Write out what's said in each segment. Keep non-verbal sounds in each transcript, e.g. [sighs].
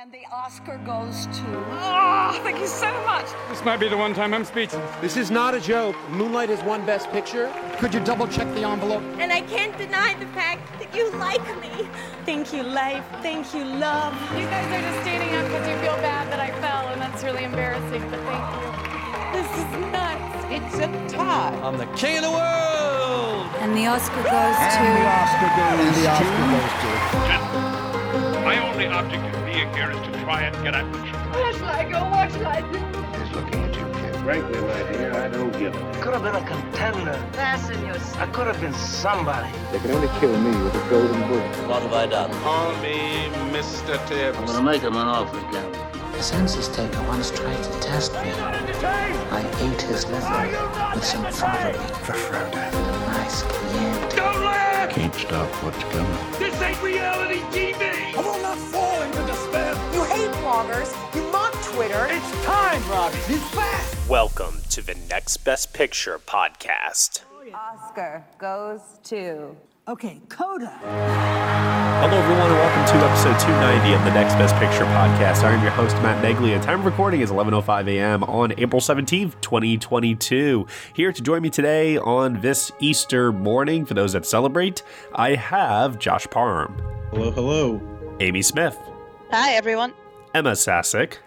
And the Oscar goes to. Oh, thank you so much. This might be the one time I'm speechless. This is not a joke. Moonlight has won Best Picture. Could you double check the envelope? And I can't deny the fact that you like me. Thank you, life. Thank you, love. You guys are just standing up because you feel bad that I fell, and that's really embarrassing, but thank you. This is nuts. It's a tie. I'm the king of the world. And the Oscar goes and to. The Oscar goes and the Oscar goes to. Gentlemen, my only object in being here is to try and get at the truth. Where shall I go? What shall I do? He's looking at you, kid. Frankly, my dear, I don't give a. Could have been a contender. Fasten your. I could have been somebody. They can only kill me with a golden bullet. What have I done? Call me Mr. Tibbs. I'm gonna make him an offer again. The census taker once tried to test me. I ate his liver with some father For Frodo. nice cayenne. Don't laugh! Can't stop what's coming. This ain't reality TV! I will not fall bloggers. You mock Twitter. It's time, Robbie. He's back. Welcome to the Next Best Picture podcast. Oscar goes to. Okay, Coda. Hello, everyone, and welcome to episode 290 of the Next Best Picture podcast. I am your host, Matt Neglia, and time of recording is 11.05 a.m. on April 17th, 2022. Here to join me today on this Easter morning, for those that celebrate, I have Josh Parham, Hello, hello. Amy Smith, Hi, everyone. Ema Sasic,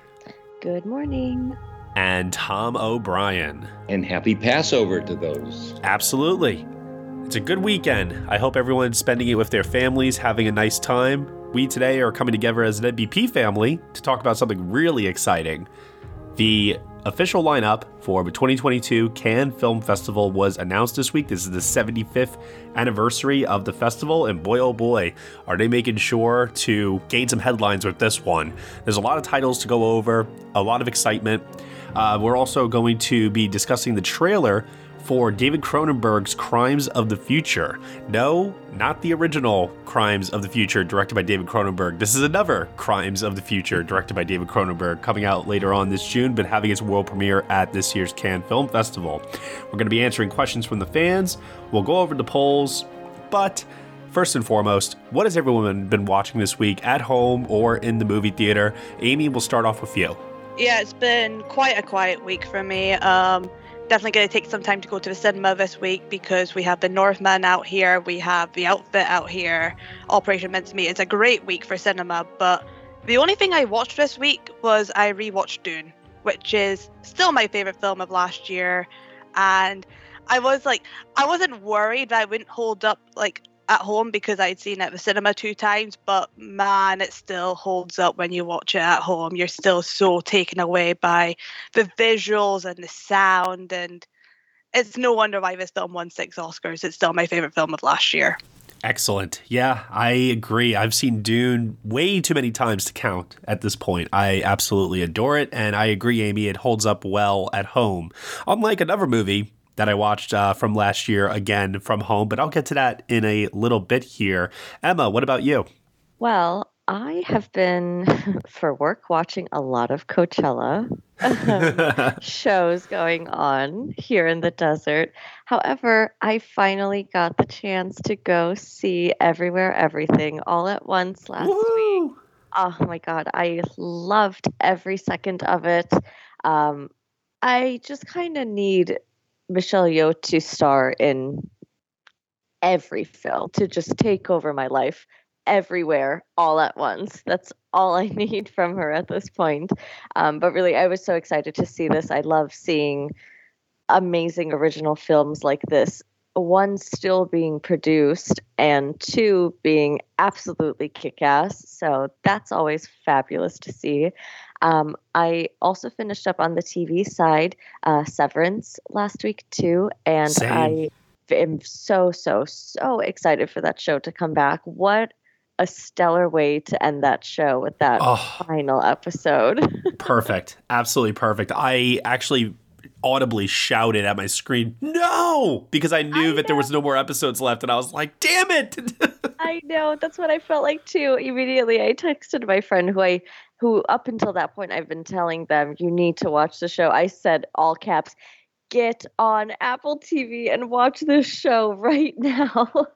Good morning. and Tom O'Brien. And happy Passover to those. Absolutely. It's a good weekend. I hope everyone's spending it with their families, having a nice time. We today are coming together as an NBP family to talk about something really exciting. The official lineup for the 2022 Cannes Film Festival was announced this week. This is the 75th anniversary of the festival, and boy oh boy, are they making sure to gain some headlines with this one. There's a lot of titles to go over, a lot of excitement. Uh, we're also going to be discussing the trailer for David Cronenberg's Crimes of the Future. No, not the original Crimes of the Future directed by David Cronenberg. This is another Crimes of the Future directed by David Cronenberg coming out later on this June, but having its world premiere at this year's Cannes Film Festival. We're going to be answering questions from the fans. We'll go over the polls, but First and foremost, what has everyone been watching this week at home or in the movie theater? Amy, we'll start off with you. Yeah, it's been quite a quiet week for me. Um, definitely going to take some time to go to the cinema this week because we have the Northman out here, we have the Outfit out here, Operation Mincemeat. It's a great week for cinema, but the only thing I watched this week was I rewatched Dune, which is still my favorite film of last year, and I was like, I wasn't worried that I wouldn't hold up like at home because I'd seen it at the cinema two times, but man, it still holds up when you watch it at home. You're still so taken away by the visuals and the sound, and it's no wonder why this film won six Oscars. It's still my favorite film of last year. Excellent. Yeah, I agree. I've seen Dune way too many times to count at this point. I absolutely adore it, and I agree, Amy, it holds up well at home. Unlike another movie that I watched uh, from last year, again from home, but I'll get to that in a little bit here. Ema, what about you? Well, I have been [laughs] for work watching a lot of Coachella [laughs] shows going on here in the desert. However, I finally got the chance to go see Everywhere Everything all at once last Woo! week. Oh my God, I loved every second of it. Um, I just kind of need Michelle Yeoh to star in every film to just take over my life everywhere all at once. That's all I [laughs] need from her at this point. Um, but really, I was so excited to see this. I love seeing amazing original films like this. One still being produced, and two being absolutely kick ass. So that's always fabulous to see. Um, I also finished up on the TV side, uh, Severance last week too, and Same. I am so so so excited for that show to come back. What a stellar way to end that show with that Oh. final episode. [laughs] Perfect. Absolutely perfect. I actually audibly shouted at my screen, no, because I knew I that there was no more episodes left, and I was like, damn it. [laughs] I know that's what I felt like too. Immediately, I texted my friend who I who up until that point I've been telling them you need to watch the show. I said all caps, get on Apple TV and watch this show [laughs] right now. [laughs]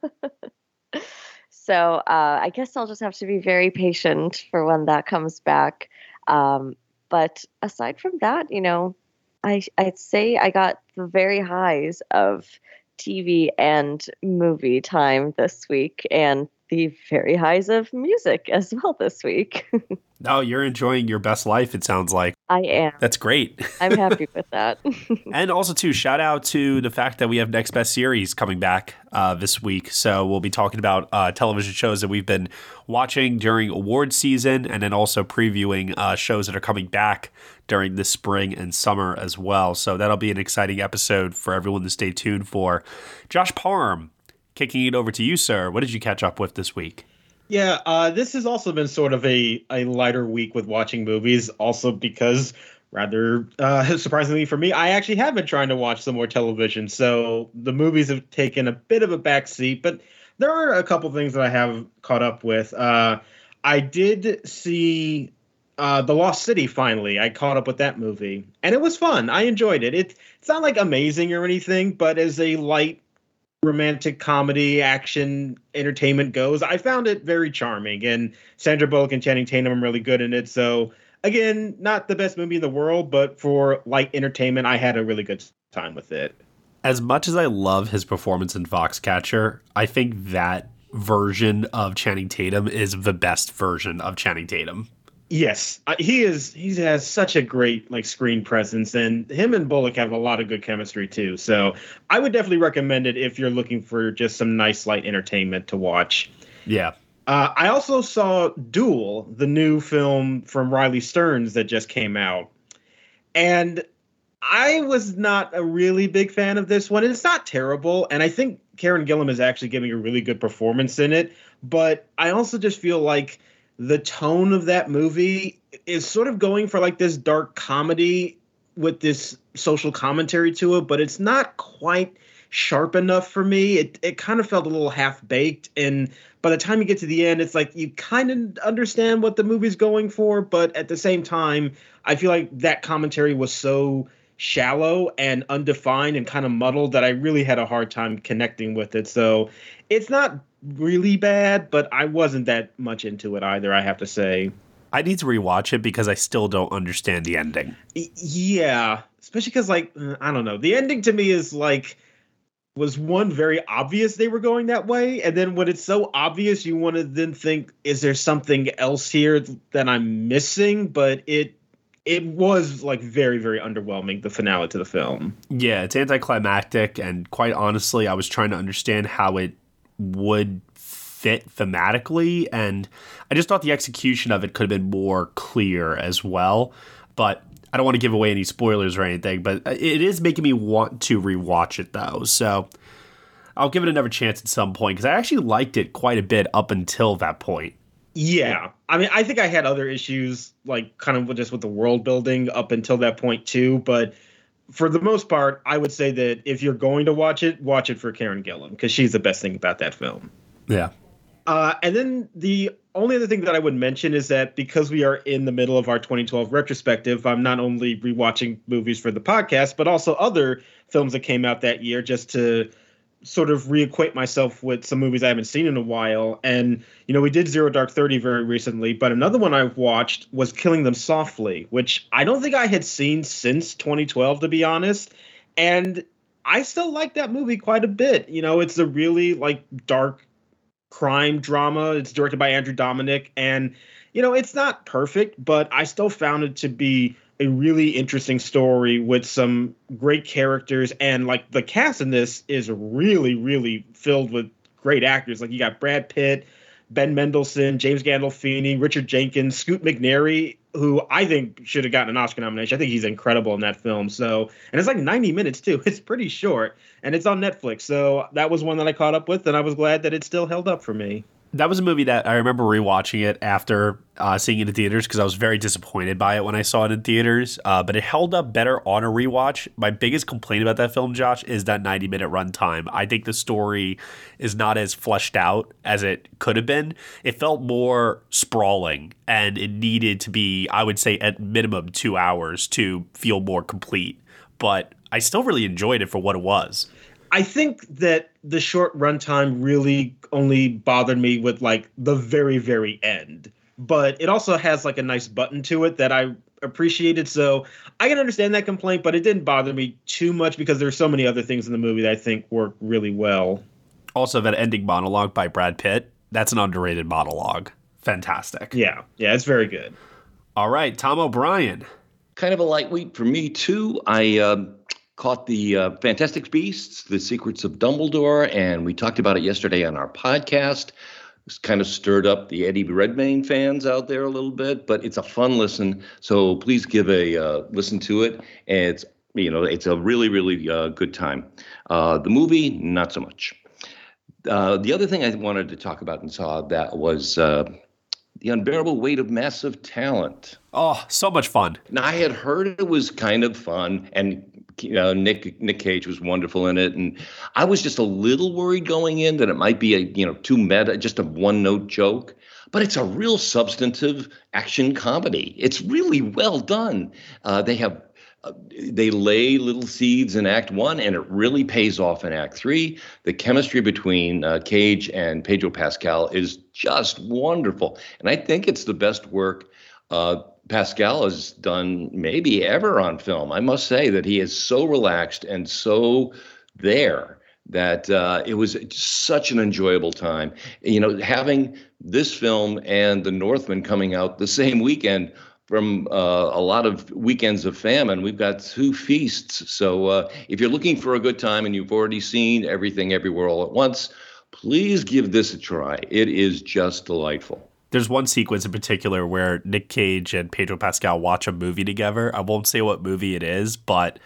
So uh, I guess I'll just have to be very patient for when that comes back. Um, but aside from that, you know, I I'd say I got the very highs of TV and movie time this week, and the very highs of music as well this week. [laughs] oh, you're enjoying your best life, it sounds like. I am. That's great. [laughs] I'm happy with that. [laughs] and also, too, shout out to the fact that we have Next Best Series coming back uh, this week. So we'll be talking about uh, television shows that we've been watching during award season and then also previewing uh, shows that are coming back during the spring and summer as well. So that'll be an exciting episode for everyone to stay tuned for. Josh Parham, kicking it over to you, sir. What did you catch up with this week? Yeah, uh, this has also been sort of a, a lighter week with watching movies, also because, rather uh, [laughs] surprisingly for me, I actually have been trying to watch some more television. So the movies have taken a bit of a back seat, but there are a couple things that I have caught up with. Uh, I did see uh, The Lost City finally. I caught up with that movie, and it was fun. I enjoyed it. it it's not like amazing or anything, but as a light romantic comedy, action, entertainment goes, I found it very charming. And Sandra Bullock and Channing Tatum are really good in it. So again, not the best movie in the world, but for light entertainment, I had a really good time with it. As much as I love his performance in Foxcatcher, I think that version of Channing Tatum is the best version of Channing Tatum. Yes, uh, he is. He has such a great like screen presence, and him and Bullock have a lot of good chemistry too. So I would definitely recommend it if you're looking for just some nice light entertainment to watch. Yeah. Uh, I also saw Dual, the new film from Riley Stearns that just came out, and I was not a really big fan of this one. It's not terrible, and I think Karen Gillan is actually giving a really good performance in it. But I also just feel like the tone of that movie is sort of going for like this dark comedy with this social commentary to it, but it's not quite sharp enough for me. It it kind of felt a little half baked, and by the time you get to the end, it's like you kind of understand what the movie's going for, but at the same time, I feel like that commentary was so shallow and undefined and kind of muddled that I really had a hard time connecting with it. So it's not really bad, but I wasn't that much into it either, I have to say. I need to rewatch it because I still don't understand the ending. Yeah, especially because, like, uh, I don't know. The ending to me is like, was one very obvious they were going that way. And then when it's so obvious, you want to then think, is there something else here that I'm missing? But it it was like very very underwhelming the finale to the film yeah it's anticlimactic and quite honestly i was trying to understand how it would fit thematically and i just thought the execution of it could have been more clear as well but i don't want to give away any spoilers or anything but uh, it is making me want to rewatch it though so i'll give it another chance at some point because i actually liked it quite a bit up until that point yeah. I mean, I think I had other issues, like kind of just with the world building up until that point, too. But for the most part, I would say that if you're going to watch it, watch it for Karen Gillan because she's the best thing about that film. Yeah. Uh, and then the only other thing that I would mention is that because we are in the middle of our 2012 retrospective, I'm not only rewatching movies for the podcast, but also other films that came out that year just to sort of reacquaint myself with some movies I haven't seen in a while. And, you know, we did Zero Dark 30 very recently, but another one I've watched was Killing Them Softly, which I don't think I had seen since 2012, to be honest. And I still like that movie quite a bit. You know, it's a really like dark crime drama. It's directed by Andrew Dominik. And, you know, it's not perfect, but I still found it to be a really interesting story with some great characters. And like the cast in this is really really filled with great actors. Like you got brad pitt ben mendelsohn james gandolfini richard jenkins scoot mcnairy who i think should have gotten an oscar nomination. I think he's incredible in that film. So and it's like 90 minutes too. [laughs] It's pretty short and it's on netflix. So that was one that i caught up with and i was glad that it still held up for me that was a movie that I remember rewatching it after uh, seeing it in theaters because I was very disappointed by it when I saw it in theaters. Uh, but it held up better on a rewatch. My biggest complaint about that film, Josh, is that 90 minute runtime. I think the story is not as fleshed out as it could have been. It felt more sprawling and it needed to be, I would say, at minimum two hours to feel more complete. But I still really enjoyed it for what it was. I think that the short runtime really only bothered me with like the very, very end. But it also has like a nice button to it that I appreciated. So I can understand that complaint, but it didn't bother me too much because there's so many other things in the movie that I think work really well. Also, that ending monologue by Brad Pitt, that's an underrated monologue. Fantastic. Yeah, yeah, it's very good. All right, Tom O'Brien. Kind of a light week for me, too. I uh, caught the uh, Fantastic Beasts, The Secrets of Dumbledore, and we talked about it yesterday on our podcast. It's kind of stirred up the Eddie Redmayne fans out there a little bit, but it's a fun listen. So please give a uh, listen to it. And it's you know it's a really really uh, good time. Uh, the movie, not so much. Uh, the other thing I wanted to talk about and saw that was uh, the unbearable weight of massive talent. Oh, so much fun! Now I had heard it was kind of fun, and you know, Nick Nick Cage was wonderful in it, and I was just a little worried going in that it might be a you know too meta, just a one note joke. But it's a real substantive action comedy. It's really well done. Uh, they have uh, they lay little seeds in Act One, and it really pays off in Act Three. The chemistry between uh, Cage and Pedro Pascal is just wonderful, and I think it's the best work. Uh, Pascal has done maybe ever on film. I must say that he is so relaxed and so there that uh, it was such an enjoyable time. You know, having this film and The Northman coming out the same weekend from uh, a lot of weekends of famine, we've got two feasts. So uh, if you're looking for a good time and you've already seen everything everywhere all at once, please give this a try. It is just delightful there's one sequence in particular where Nick Cage and Pedro Pascal watch a movie together. I won't say what movie it is, but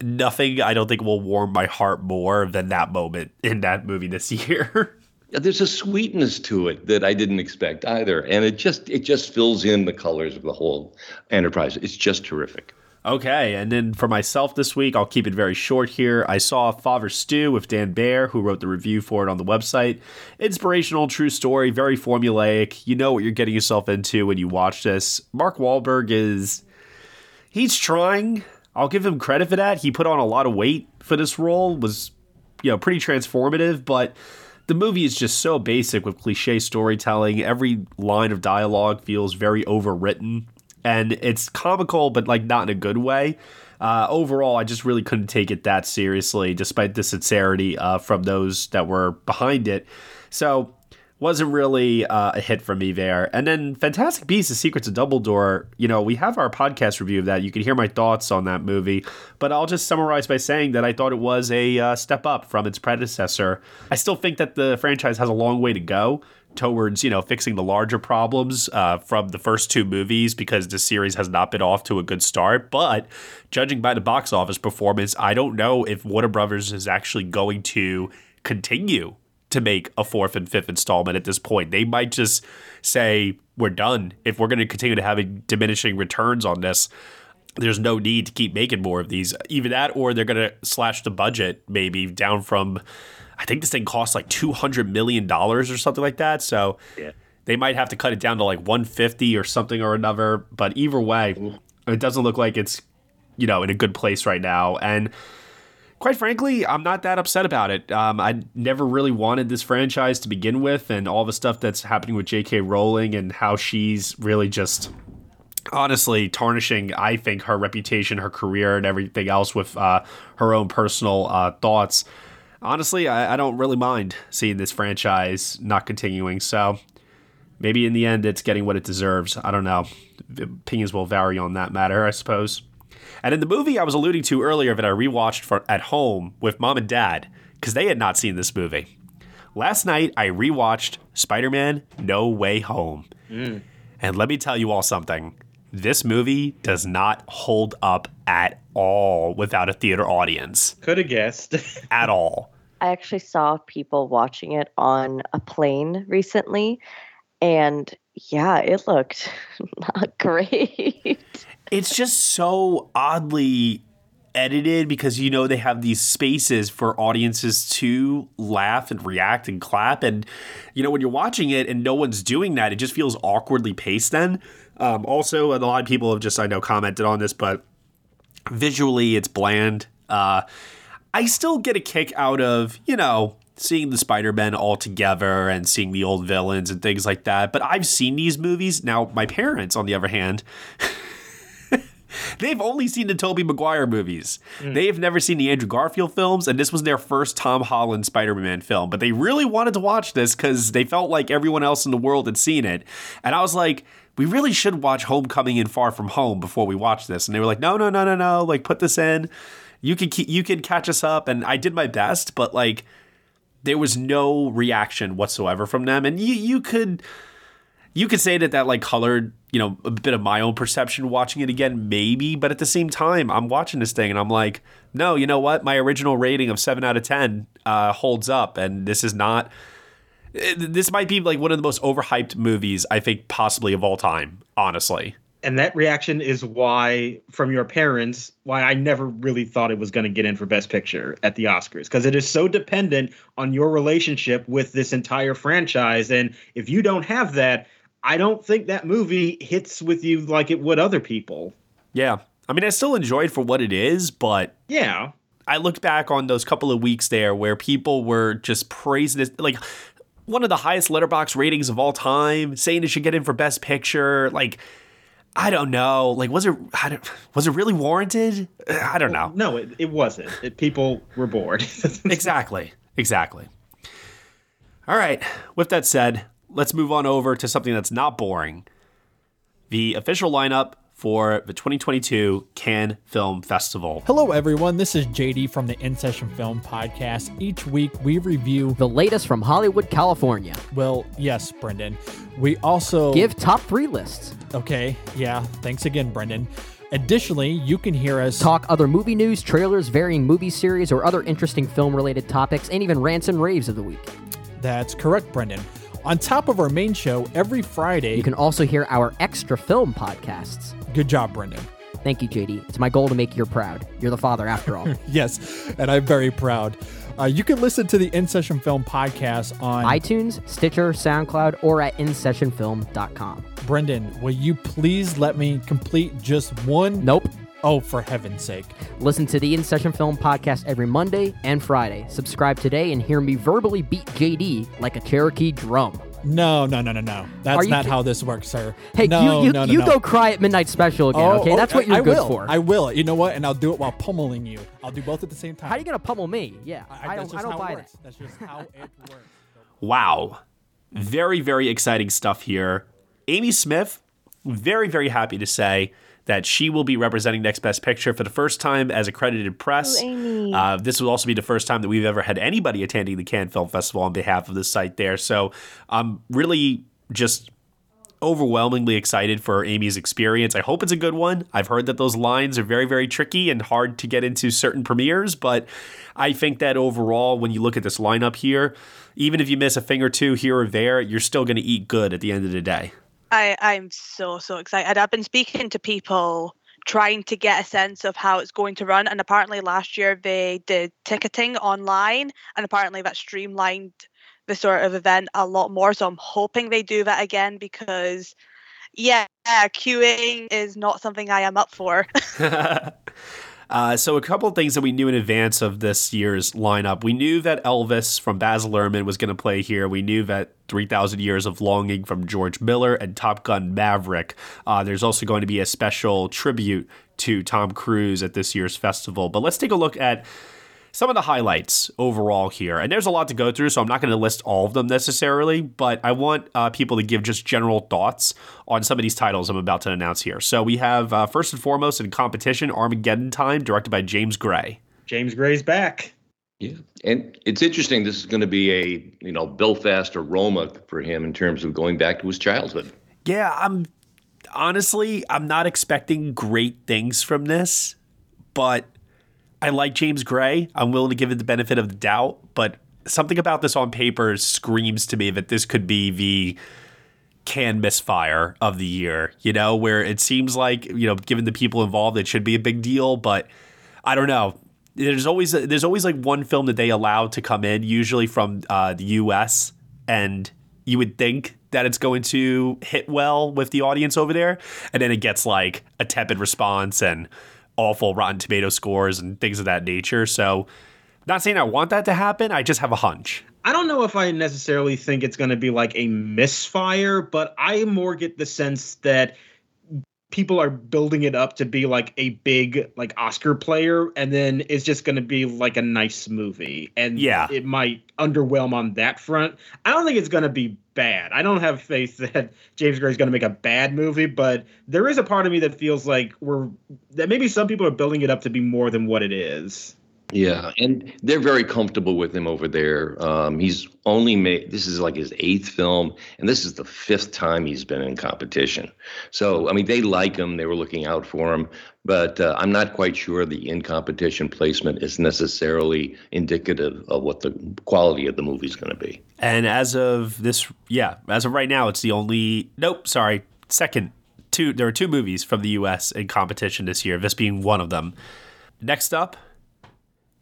nothing I don't think will warm my heart more than that moment in that movie this year. [laughs] There's a sweetness to it that I didn't expect either, and it just it just fills in the colors of the whole enterprise. It's just terrific. Okay, and then for myself this week, I'll keep it very short here. I saw Father Stew with Dan Bayer, who wrote the review for it on the website. Inspirational, true story, very formulaic. You know what you're getting yourself into when you watch this. Mark Wahlberg is. He's trying. I'll give him credit for that. He put on a lot of weight for this role, was, you know, pretty transformative, but the movie is just so basic with cliche storytelling. Every line of dialogue feels very overwritten and it's comical, but like not in a good way. Uh, overall, I just really couldn't take it that seriously, despite the sincerity uh, from those that were behind it. So, wasn't really uh, a hit for me there. And then Fantastic Beasts: The Secrets of Dumbledore. You know, we have our podcast review of that. You can hear my thoughts on that movie. But I'll just summarize by saying that I thought it was a uh, step up from its predecessor. I still think that the franchise has a long way to go towards you know fixing the larger problems uh, from the first two movies because the series has not been off to a good start. But judging by the box office performance, I don't know if Warner Brothers is actually going to continue to make a fourth and fifth installment at this point. They might just say we're done if we're going to continue to have diminishing returns on this. There's no need to keep making more of these. Either that, or they're going to slash the budget maybe down from I think this thing costs like two hundred million dollars or something like that. So yeah. they might have to cut it down to like one fifty or something or another. But either way, it doesn't look like it's you know in a good place right now. And quite frankly, I'm not that upset about it. Um, I never really wanted this franchise to begin with, and all the stuff that's happening with J.K. Rowling and how she's really just honestly tarnishing i think her reputation her career and everything else with uh, her own personal uh, thoughts honestly, I, I don't really mind seeing this franchise not continuing. So maybe in the end, it's getting what it deserves. I don't know. Opinions will vary on that matter, I suppose. And in the movie I was alluding to earlier that I rewatched for, at home with mom and dad because they had not seen this movie. Last night I rewatched Spider Man No Way Home. Mm. And let me tell you all something. This movie does not hold up at all without a theater audience. Could have guessed. [laughs] at all. I actually saw people watching it on a plane recently, and yeah, it looked [laughs] not great. [laughs] It's just so oddly edited because you know they have these spaces for audiences to laugh and react and clap and you know when you're watching it and no one's doing that it just feels awkwardly paced then um, also a lot of people have just i know commented on this but visually it's bland uh, I still get a kick out of, you know, seeing the Spider-Man all together and seeing the old villains and things like that. But I've seen these movies. Now, my parents, on the other hand, [laughs] they've only seen the Tobey Maguire movies. Mm. They've never seen the Andrew Garfield films, and this was their first Tom Holland Spider-Man film. But they really wanted to watch this because they felt like everyone else in the world had seen it. And I was like, we really should watch Homecoming and Far From Home before we watch this. And they were like, no, no, no, no, no. Like, put this in. You can keep, you can catch us up. And I did my best, but like, there was no reaction whatsoever from them. And you you could you could say that that like colored you know a bit of my own perception watching it again maybe but at the same time i'm watching this thing and i'm like no you know what my original rating of 7 out of 10 uh, holds up and this is not Eh, this might be like one of the most overhyped movies i think possibly of all time honestly. And that reaction is why from your parents why i never really thought it was going to get in for best picture at the oscars because it is so dependent on your relationship with this entire franchise. And if you don't have that i don't think that movie hits with you like it would other people. Yeah. I mean i still enjoyed for what it is but yeah. I looked back on those couple of weeks there where people were just praising this like one of the highest Letterboxd ratings of all time saying it should get in for best picture like I don't know. Like, was it was it really warranted? I don't know. No, it, it wasn't. It, people were bored. [laughs] exactly. Exactly. All right. With that said, let's move on over to something that's not boring. The official lineup for the 2022 Cannes Film Festival. Hello, everyone. This is JD from the In Session Film Podcast. Each week, we review the latest from Hollywood, California. Well, yes, Brendan. We also give top three lists. Okay. Yeah. Thanks again, Brendan. Additionally, you can hear us talk other movie news, trailers, varying movie series, or other interesting film related topics, and even rants and raves of the week. That's correct, Brendan. On top of our main show, every Friday, you can also hear our extra film podcasts. Good job, Brendan. Thank you, JD. It's my goal to make you proud. You're the father, after all. [laughs] yes, and I'm very proud. Uh, you can listen to the In Session Film podcast on iTunes, Stitcher, SoundCloud, or at InSessionFilm.com. Brendan, will you please let me complete just one? Nope. Oh, for heaven's sake. Listen to the In Session Film podcast every Monday and Friday. Subscribe today and hear me verbally beat JD like a Cherokee drum. No, no, no, no, no. That's not how this works, sir. Hey, no, you, you, no, no, you no. go cry at Midnight Special again, Oh, okay? That's what you're I good will. for. I will. You know what? And I'll do it while pummeling you. I'll do both at the same time. How are you going to pummel me? Yeah, I, that's don't, I don't buy it that. That's just how it works. [laughs] Wow. Very, very exciting stuff here. Amy Smith, very, very happy to say that she will be representing Next Best Picture for the first time as accredited press. Amy. Uh, this will also be the first time that we've ever had anybody attending the Cannes Film Festival on behalf of the site there. So I'm really just overwhelmingly excited for Amy's experience. I hope it's a good one. I've heard that those lines are very, very tricky and hard to get into certain premieres, but I think that overall, when you look at this lineup here, even if you miss a thing or two here or there, you're still going to eat good at the end of the day. I, I'm so, so excited. I've been speaking to people trying to get a sense of how it's going to run. And apparently last year they did ticketing online and apparently that streamlined the sort of event a lot more. So I'm hoping they do that again because yeah, queuing is not something I am up for. [laughs] [laughs] Uh, so a couple of things that we knew in advance of this year's lineup. We knew that Elvis from Baz Luhrmann was going to play here. We knew that 3,000 Years of Longing from George Miller and Top Gun Maverick. Uh, there's also going to be a special tribute to Tom Cruise at this year's festival. But let's take a look at some of the highlights overall here. And there's a lot to go through, so I'm not going to list all of them necessarily, but I want uh, people to give just general thoughts on some of these titles I'm about to announce here. So we have uh, first and foremost in competition Armageddon Time, directed by James Gray. James Gray's back. Yeah, and it's interesting. This is going to be a you know Belfast aroma for him in terms of going back to his childhood. Yeah, I'm honestly I'm not expecting great things from this, but I like James Gray. I'm willing to give it the benefit of the doubt, but something about this on paper screams to me that this could be the Cannes misfire of the year, you know, where it seems like, you know, given the people involved, it should be a big deal, but I don't know. There's always there's always like one film that they allow to come in, usually from uh, the U.S. and you would think that it's going to hit well with the audience over there, and then it gets like a tepid response and awful Rotten Tomato scores and things of that nature. So Not saying I want that to happen. I just have a hunch. I don't know if I necessarily think it's going to be like a misfire, but I more get the sense that people are building it up to be like a big like Oscar player and then it's just going to be like a nice movie. And yeah. it might underwhelm on that front. I don't think it's going to be bad. I don't have faith [laughs] that James Gray is going to make a bad movie but there is a part of me that feels like we're that maybe some people are building it up to be more than what it is yeah, and they're very comfortable with him over there. Um, he's only made this is like his eighth film, and this is the fifth time he's been in competition. So, I mean, they like him. They were looking out for him, but uh, I'm not quite sure the in competition placement is necessarily indicative of what the quality of the movie is going to be. And as of this, yeah, as of right now, it's the only. Nope, sorry, second. Two. There are two movies from the U.S. in competition this year. This being one of them. Next up,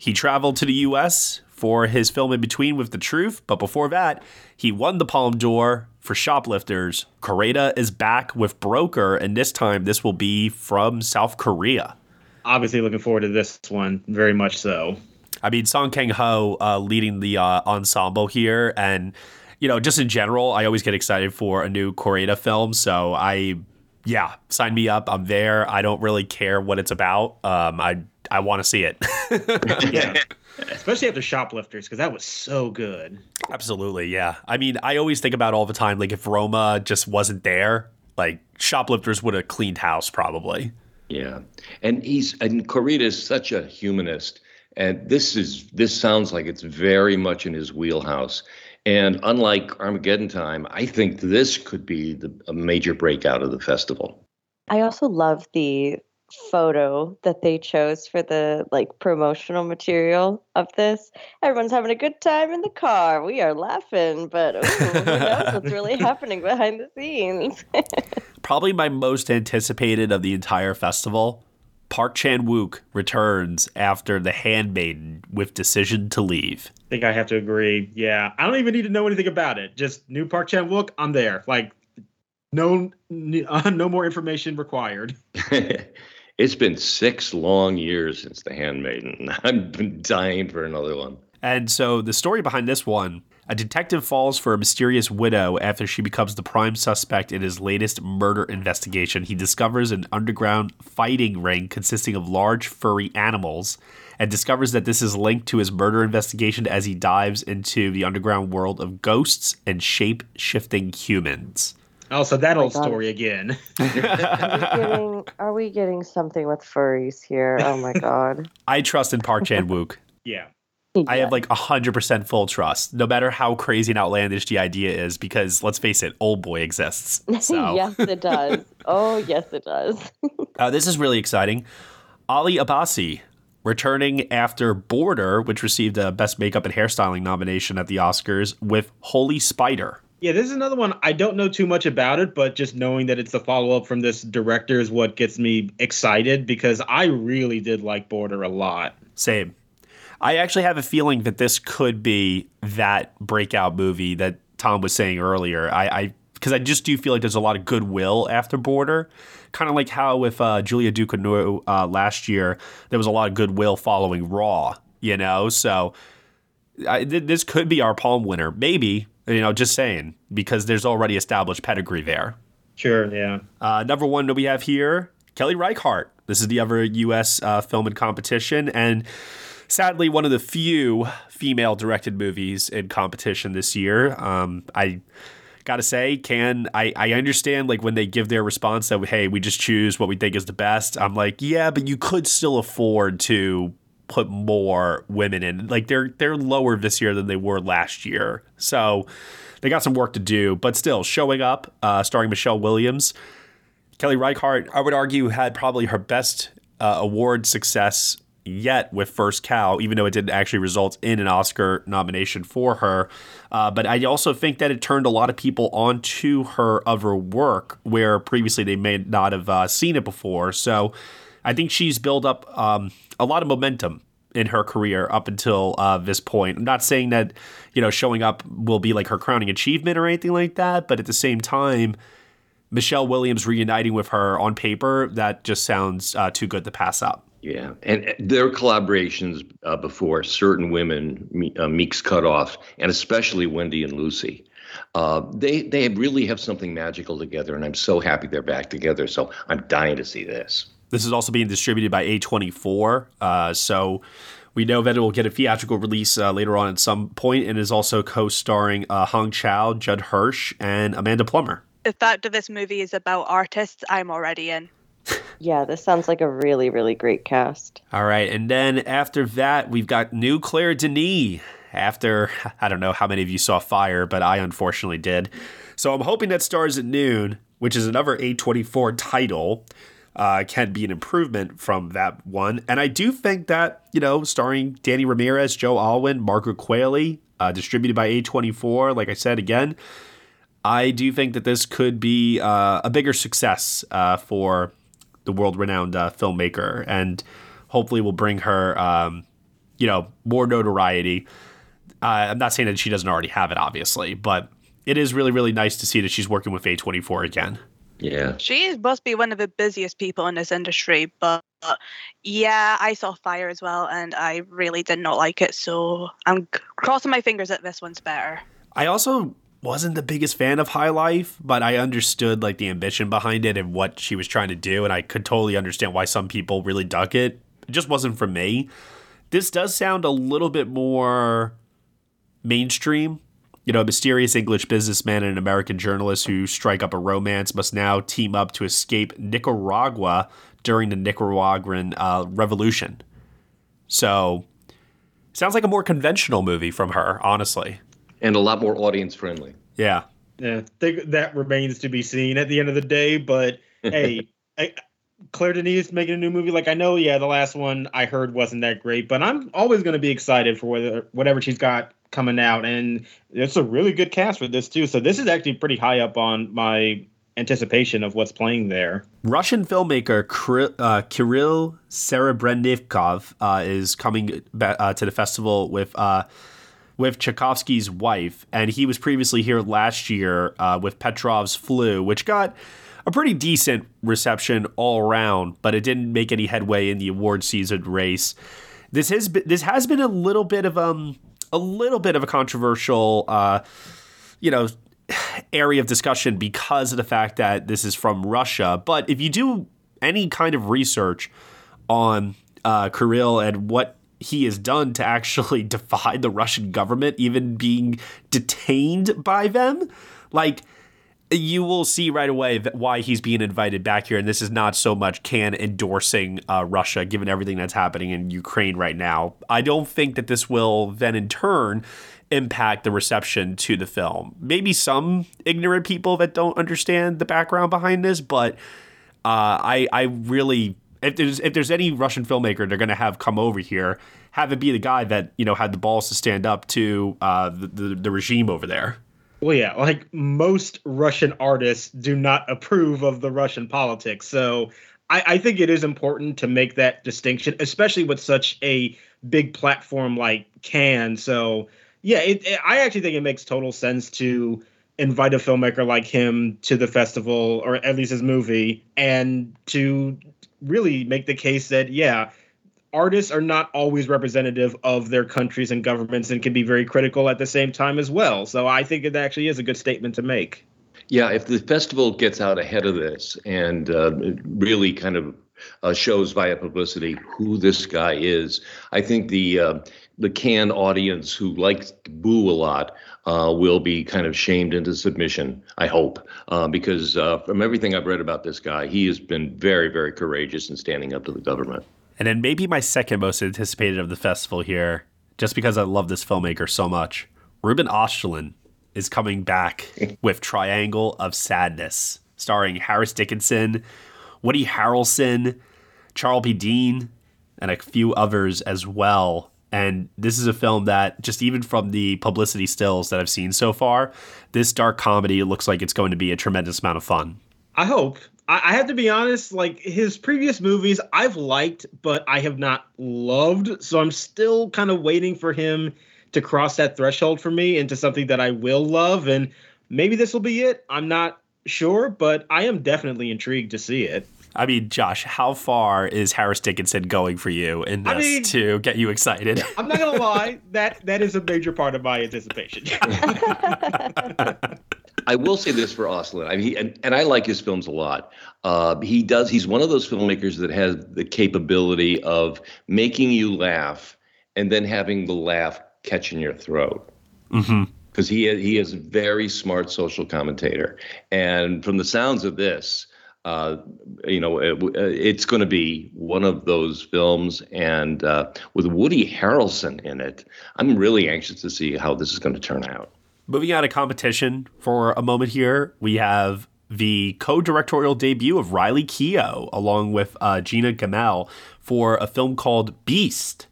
he traveled to the US for his film In Between with The Truth, but before that, he won the Palme d'Or for Shoplifters. Koreeda is back with Broker, and this time this will be from South Korea. Obviously, looking forward to this one very much so. I mean, Song Kang Ho uh, leading the uh, ensemble here, and you know, just in general, I always get excited for a new Koreeda film. So I, yeah, sign me up. I'm there. I don't really care what it's about. Um, I I want to see it. [laughs] yeah. [laughs] Especially after Shoplifters, because that was so good. Absolutely, yeah. I mean, I always think about all the time, like if Roma just wasn't there, like Shoplifters would have cleaned house probably. Yeah, and he's and Koreeda is such a humanist, and this is this sounds like it's very much in his wheelhouse. And unlike Armageddon Time, I think this could be the, a major breakout of the festival. I also love the photo that they chose for the like promotional material of this. Everyone's having a good time in the car. We are laughing, but ooh, who knows what's [laughs] really happening behind the scenes? [laughs] Probably my most anticipated of the entire festival. Park Chan Wook returns after The Handmaiden with Decision to Leave. I think I have to agree. Yeah, I don't even need to know anything about it. Just new Park Chan Wook, I'm there. Like, no, uh, no more information required. [laughs] It's been six long years since The Handmaiden. [laughs] I've been dying for another one. And so the story behind this one a detective falls for a mysterious widow after she becomes the prime suspect in his latest murder investigation. He discovers an underground fighting ring consisting of large furry animals and discovers that this is linked to his murder investigation as he dives into the underground world of ghosts and shape shifting humans. Oh, so that oh old God. story again. [laughs] are, we getting, are we getting something with furries here? Oh my God. I trust in Park Chan Wook. yeah. Yeah. I have like 100% full trust, no matter how crazy and outlandish the idea is, because let's face it, Old Boy exists. [laughs] So. yes, it does. Oh, yes, it does. [laughs] uh, this is really exciting. Ali Abbasi returning after Border, which received a Best Makeup and Hairstyling nomination at the Oscars, with Holy Spider. Yeah, this is another one. I don't know too much about it, but just knowing that it's the follow up from this director is what gets me excited because I really did like Border a lot. Same. I actually have a feeling that this could be that breakout movie that Tom was saying earlier. I, because I, just do feel like there's a lot of goodwill after Border, kind of like how with uh, Julia Ducournau uh, last year, there was a lot of goodwill following Raw. You know, so I, th- this could be our Palme winner, maybe. You know, just saying because there's already established pedigree there. Sure. Yeah. Uh, number one that we have here, Kelly Reichardt. This is the other U.S. Uh, film in competition, and sadly, one of the few female-directed movies in competition this year. Um, I gotta say, can I, I understand like when they give their response that hey, we just choose what we think is the best. I'm like, yeah, but you could still afford to put more women in. Like they're they're lower this year than they were last year. So they got some work to do, but still showing up, uh, starring Michelle Williams. Kelly Reichardt, I would argue, had probably her best uh, award success yet with First Cow, even though it didn't actually result in an Oscar nomination for her. Uh, but I also think that it turned a lot of people onto her other work where previously they may not have uh, seen it before. So I think she's built up um, a lot of momentum in her career up until uh, this point. I'm not saying that you know showing up will be like her crowning achievement or anything like that, but at the same time, Michelle Williams reuniting with her on paper that just sounds uh, too good to pass up. Yeah, and their collaborations uh, before certain women, uh, Meek's Cutoff, and especially Wendy and Lucy, uh, they they really have something magical together, and I'm so happy they're back together. So I'm dying to see this. This is also being distributed by A24, uh, so we know that it will get a theatrical release uh, later on at some point, and is also co-starring uh, Hong Chau, Judd Hirsch, and Amanda Plummer. The fact that this movie is about artists, I'm already in. [laughs] Yeah, this sounds like a really, really great cast. All right, and then after that, we've got new Claire Denis. After [laughs] I don't know how many of you saw Fire, but I unfortunately did. So I'm hoping that Stars at Noon, which is another A24 title, uh, can be an improvement from that one. And I do think that, you know, starring Danny Ramirez, Joe Alwyn, Margaret Qualley, uh, distributed by A24, like I said again, I do think that this could be uh, a bigger success uh, for the world renowned uh, filmmaker and hopefully will bring her, um, you know, more notoriety. Uh, I'm not saying that she doesn't already have it, obviously, but it is really, really nice to see that she's working with A24 again. Yeah. She must be one of the busiest people in this industry, but yeah, I saw Fire as well, and I really did not like it. So I'm crossing my fingers that this one's better. I also wasn't the biggest fan of High Life, but I understood like the ambition behind it and what she was trying to do, and I could totally understand why some people really dug it. It just wasn't for me. This does sound a little bit more mainstream. You know, a mysterious English businessman and an American journalist who strike up a romance must now team up to escape Nicaragua during the Nicaraguan uh, revolution. So, sounds like a more conventional movie from her, honestly and a lot more audience friendly. Yeah. Yeah, think that remains to be seen at the end of the day. But [laughs] hey, I, Claire Denis making a new movie. Like I know, yeah, the last one I heard wasn't that great, but I'm always going to be excited for whether, whatever she's got coming out, and it's a really good cast for this too. So this is actually pretty high up on my anticipation of what's playing there. Russian filmmaker uh, Kirill Serebrennikov uh, is coming uh, to the festival with uh, with Tchaikovsky's wife, and he was previously here last year uh, with Petrov's Flu, which got a pretty decent reception all around, but it didn't make any headway in the award season race. This has been, this has been a little bit of um a little bit of a controversial uh, you know area of discussion because of the fact that this is from Russia. But if you do any kind of research on uh, Kirill and what he has done to actually [laughs] defy the Russian government, even being detained by them. Like, you will see right away why he's being invited back here. And this is not so much Cannes endorsing uh, Russia, given everything that's happening in Ukraine right now. I don't think that this will then, in turn, impact the reception to the film. Maybe some ignorant people that don't understand the background behind this, but uh, I, I really if there's if there's any Russian filmmaker they're going to have come over here, have it be the guy that you know had the balls to stand up to uh, the, the, the regime over there. Well, yeah, like most Russian artists do not approve of the Russian politics, so I, I think it is important to make that distinction, especially with such a big platform like Cannes. So yeah, it, it, I actually think it makes total sense to invite a filmmaker like him to the festival or at least his movie and to really make the case that yeah artists are not always representative of their countries and governments and can be very critical at the same time as well so i think it actually is a good statement to make yeah if the festival gets out ahead of this and uh, really kind of uh, shows via publicity who this guy is i think the uh, the Cannes audience who likes boo a lot uh, will be kind of shamed into submission, I hope, uh, because uh, from everything I've read about this guy, he has been very, very courageous in standing up to the government. And then maybe my second most anticipated of the festival here, just because I love this filmmaker so much, Ruben Östlund is coming back [laughs] with Triangle of Sadness, starring Harris Dickinson, Woody Harrelson, Charlbi Dean, and a few others as well. And this is a film that, just even from the publicity stills that I've seen so far, this dark comedy looks like it's going to be a tremendous amount of fun. I hope. I, have to be honest, like his previous movies, I've liked, but I have not loved. So I'm still kind of waiting for him to cross that threshold for me into something that I will love. And maybe this will be it. I'm not sure, but I am definitely intrigued to see it. I mean, Josh, how far is Harris Dickinson going for you in this I mean- to get you excited? [laughs] I'm not gonna lie, that that is a major part of my anticipation. [laughs] [laughs] I will say this for Östlund. I mean, he, and, and I like his films a lot. Uh, he does. He's one of those filmmakers that has the capability of making you laugh and then having the laugh catch in your throat. Mm-hmm. Because he he is a very smart social commentator, and from the sounds of this, uh, you know, it, it's going to be one of those films, and uh, with Woody Harrelson in it, I'm really anxious to see how this is going to turn out. Moving out of competition for a moment here, we have the co-directorial debut of Riley Keough along with uh, Gina Gammell for a film called Beast.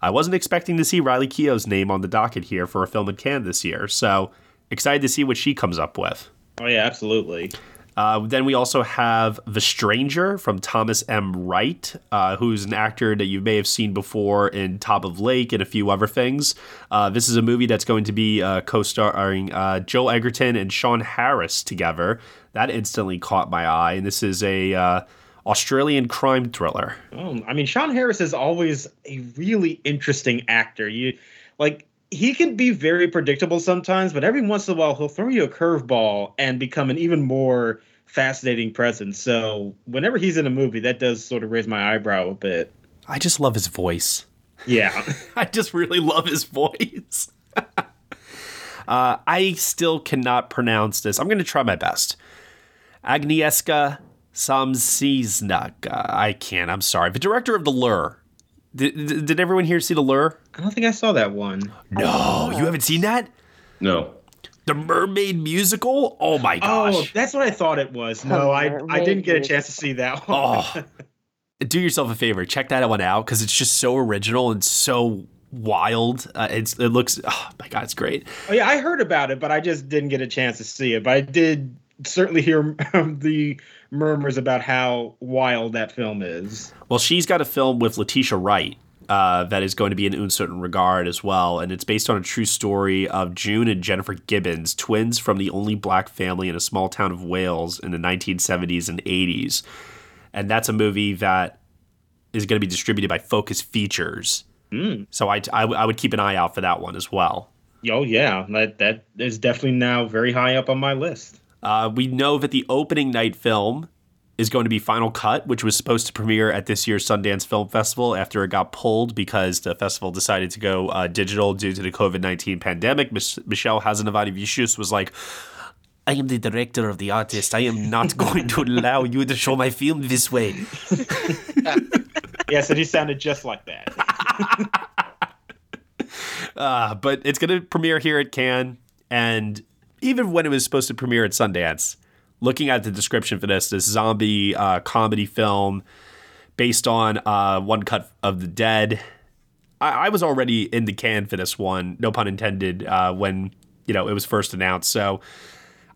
I wasn't expecting to see Riley Keough's name on the docket here for a film in Cannes this year, so excited to see what she comes up with. oh yeah, absolutely. Uh, then we also have The Stranger from Thomas M. Wright, uh, who's an actor that you may have seen before in Top of Lake and a few other things. Uh, this is a movie that's going to be uh, co starring uh, Joel Edgerton and Sean Harris together. That instantly caught my eye, and this is a uh, Australian crime thriller. Oh, I mean, Sean Harris is always a really interesting actor. You like he can be very predictable sometimes, but every once in a while he'll throw you a curveball and become an even more fascinating presence. So whenever he's in a movie, that does sort of raise my eyebrow a bit. I just love his voice. Yeah. [laughs] I just really love his voice. [laughs] uh, I still cannot pronounce this. I'm going to try my best. Agnieszka Samsiznak. Uh, I can't. I'm sorry. The director of The Lure. Did, did, did everyone here see The Lure? I don't think I saw that one. No, you haven't seen that? No. The Mermaid musical? Oh my gosh. Oh, that's what I thought it was. No, I I didn't get a chance to see that one. Oh. [laughs] Do yourself a favor. Check that one out because it's just so original and so wild. Uh, it's it looks. Oh my god, it's great. Oh yeah, I heard about it, but I just didn't get a chance to see it. But I did certainly hear um, [laughs] the murmurs about how wild that film is. Well, she's got a film with Letitia Wright uh, that is going to be in Un Certain Regard as well, and it's based on a true story of June and Jennifer Gibbons, twins from the only black family in a small town of Wales in the 1970s and 80s, and that's a movie that is going to be distributed by Focus Features. Mm. So I, I, I would keep an eye out for that one as well. Oh yeah, that that is definitely now very high up on my list. Uh, we know that the opening night film is going to be Final Cut, which was supposed to premiere at this year's Sundance Film Festival after it got pulled because the festival decided to go uh, digital due to the COVID 19 pandemic. Mich- Michel Hazanavicius was like, I am the director of the artist. I am not [laughs] going to allow you to show my film this way. [laughs] yes, and he sounded just like that. [laughs] Uh, but it's going to premiere here at Cannes. And even when it was supposed to premiere at Sundance, looking at the description for this, this zombie uh, comedy film based on uh, One Cut of the Dead. I, I was already in the can for this one, no pun intended, uh, when you know it was first announced. So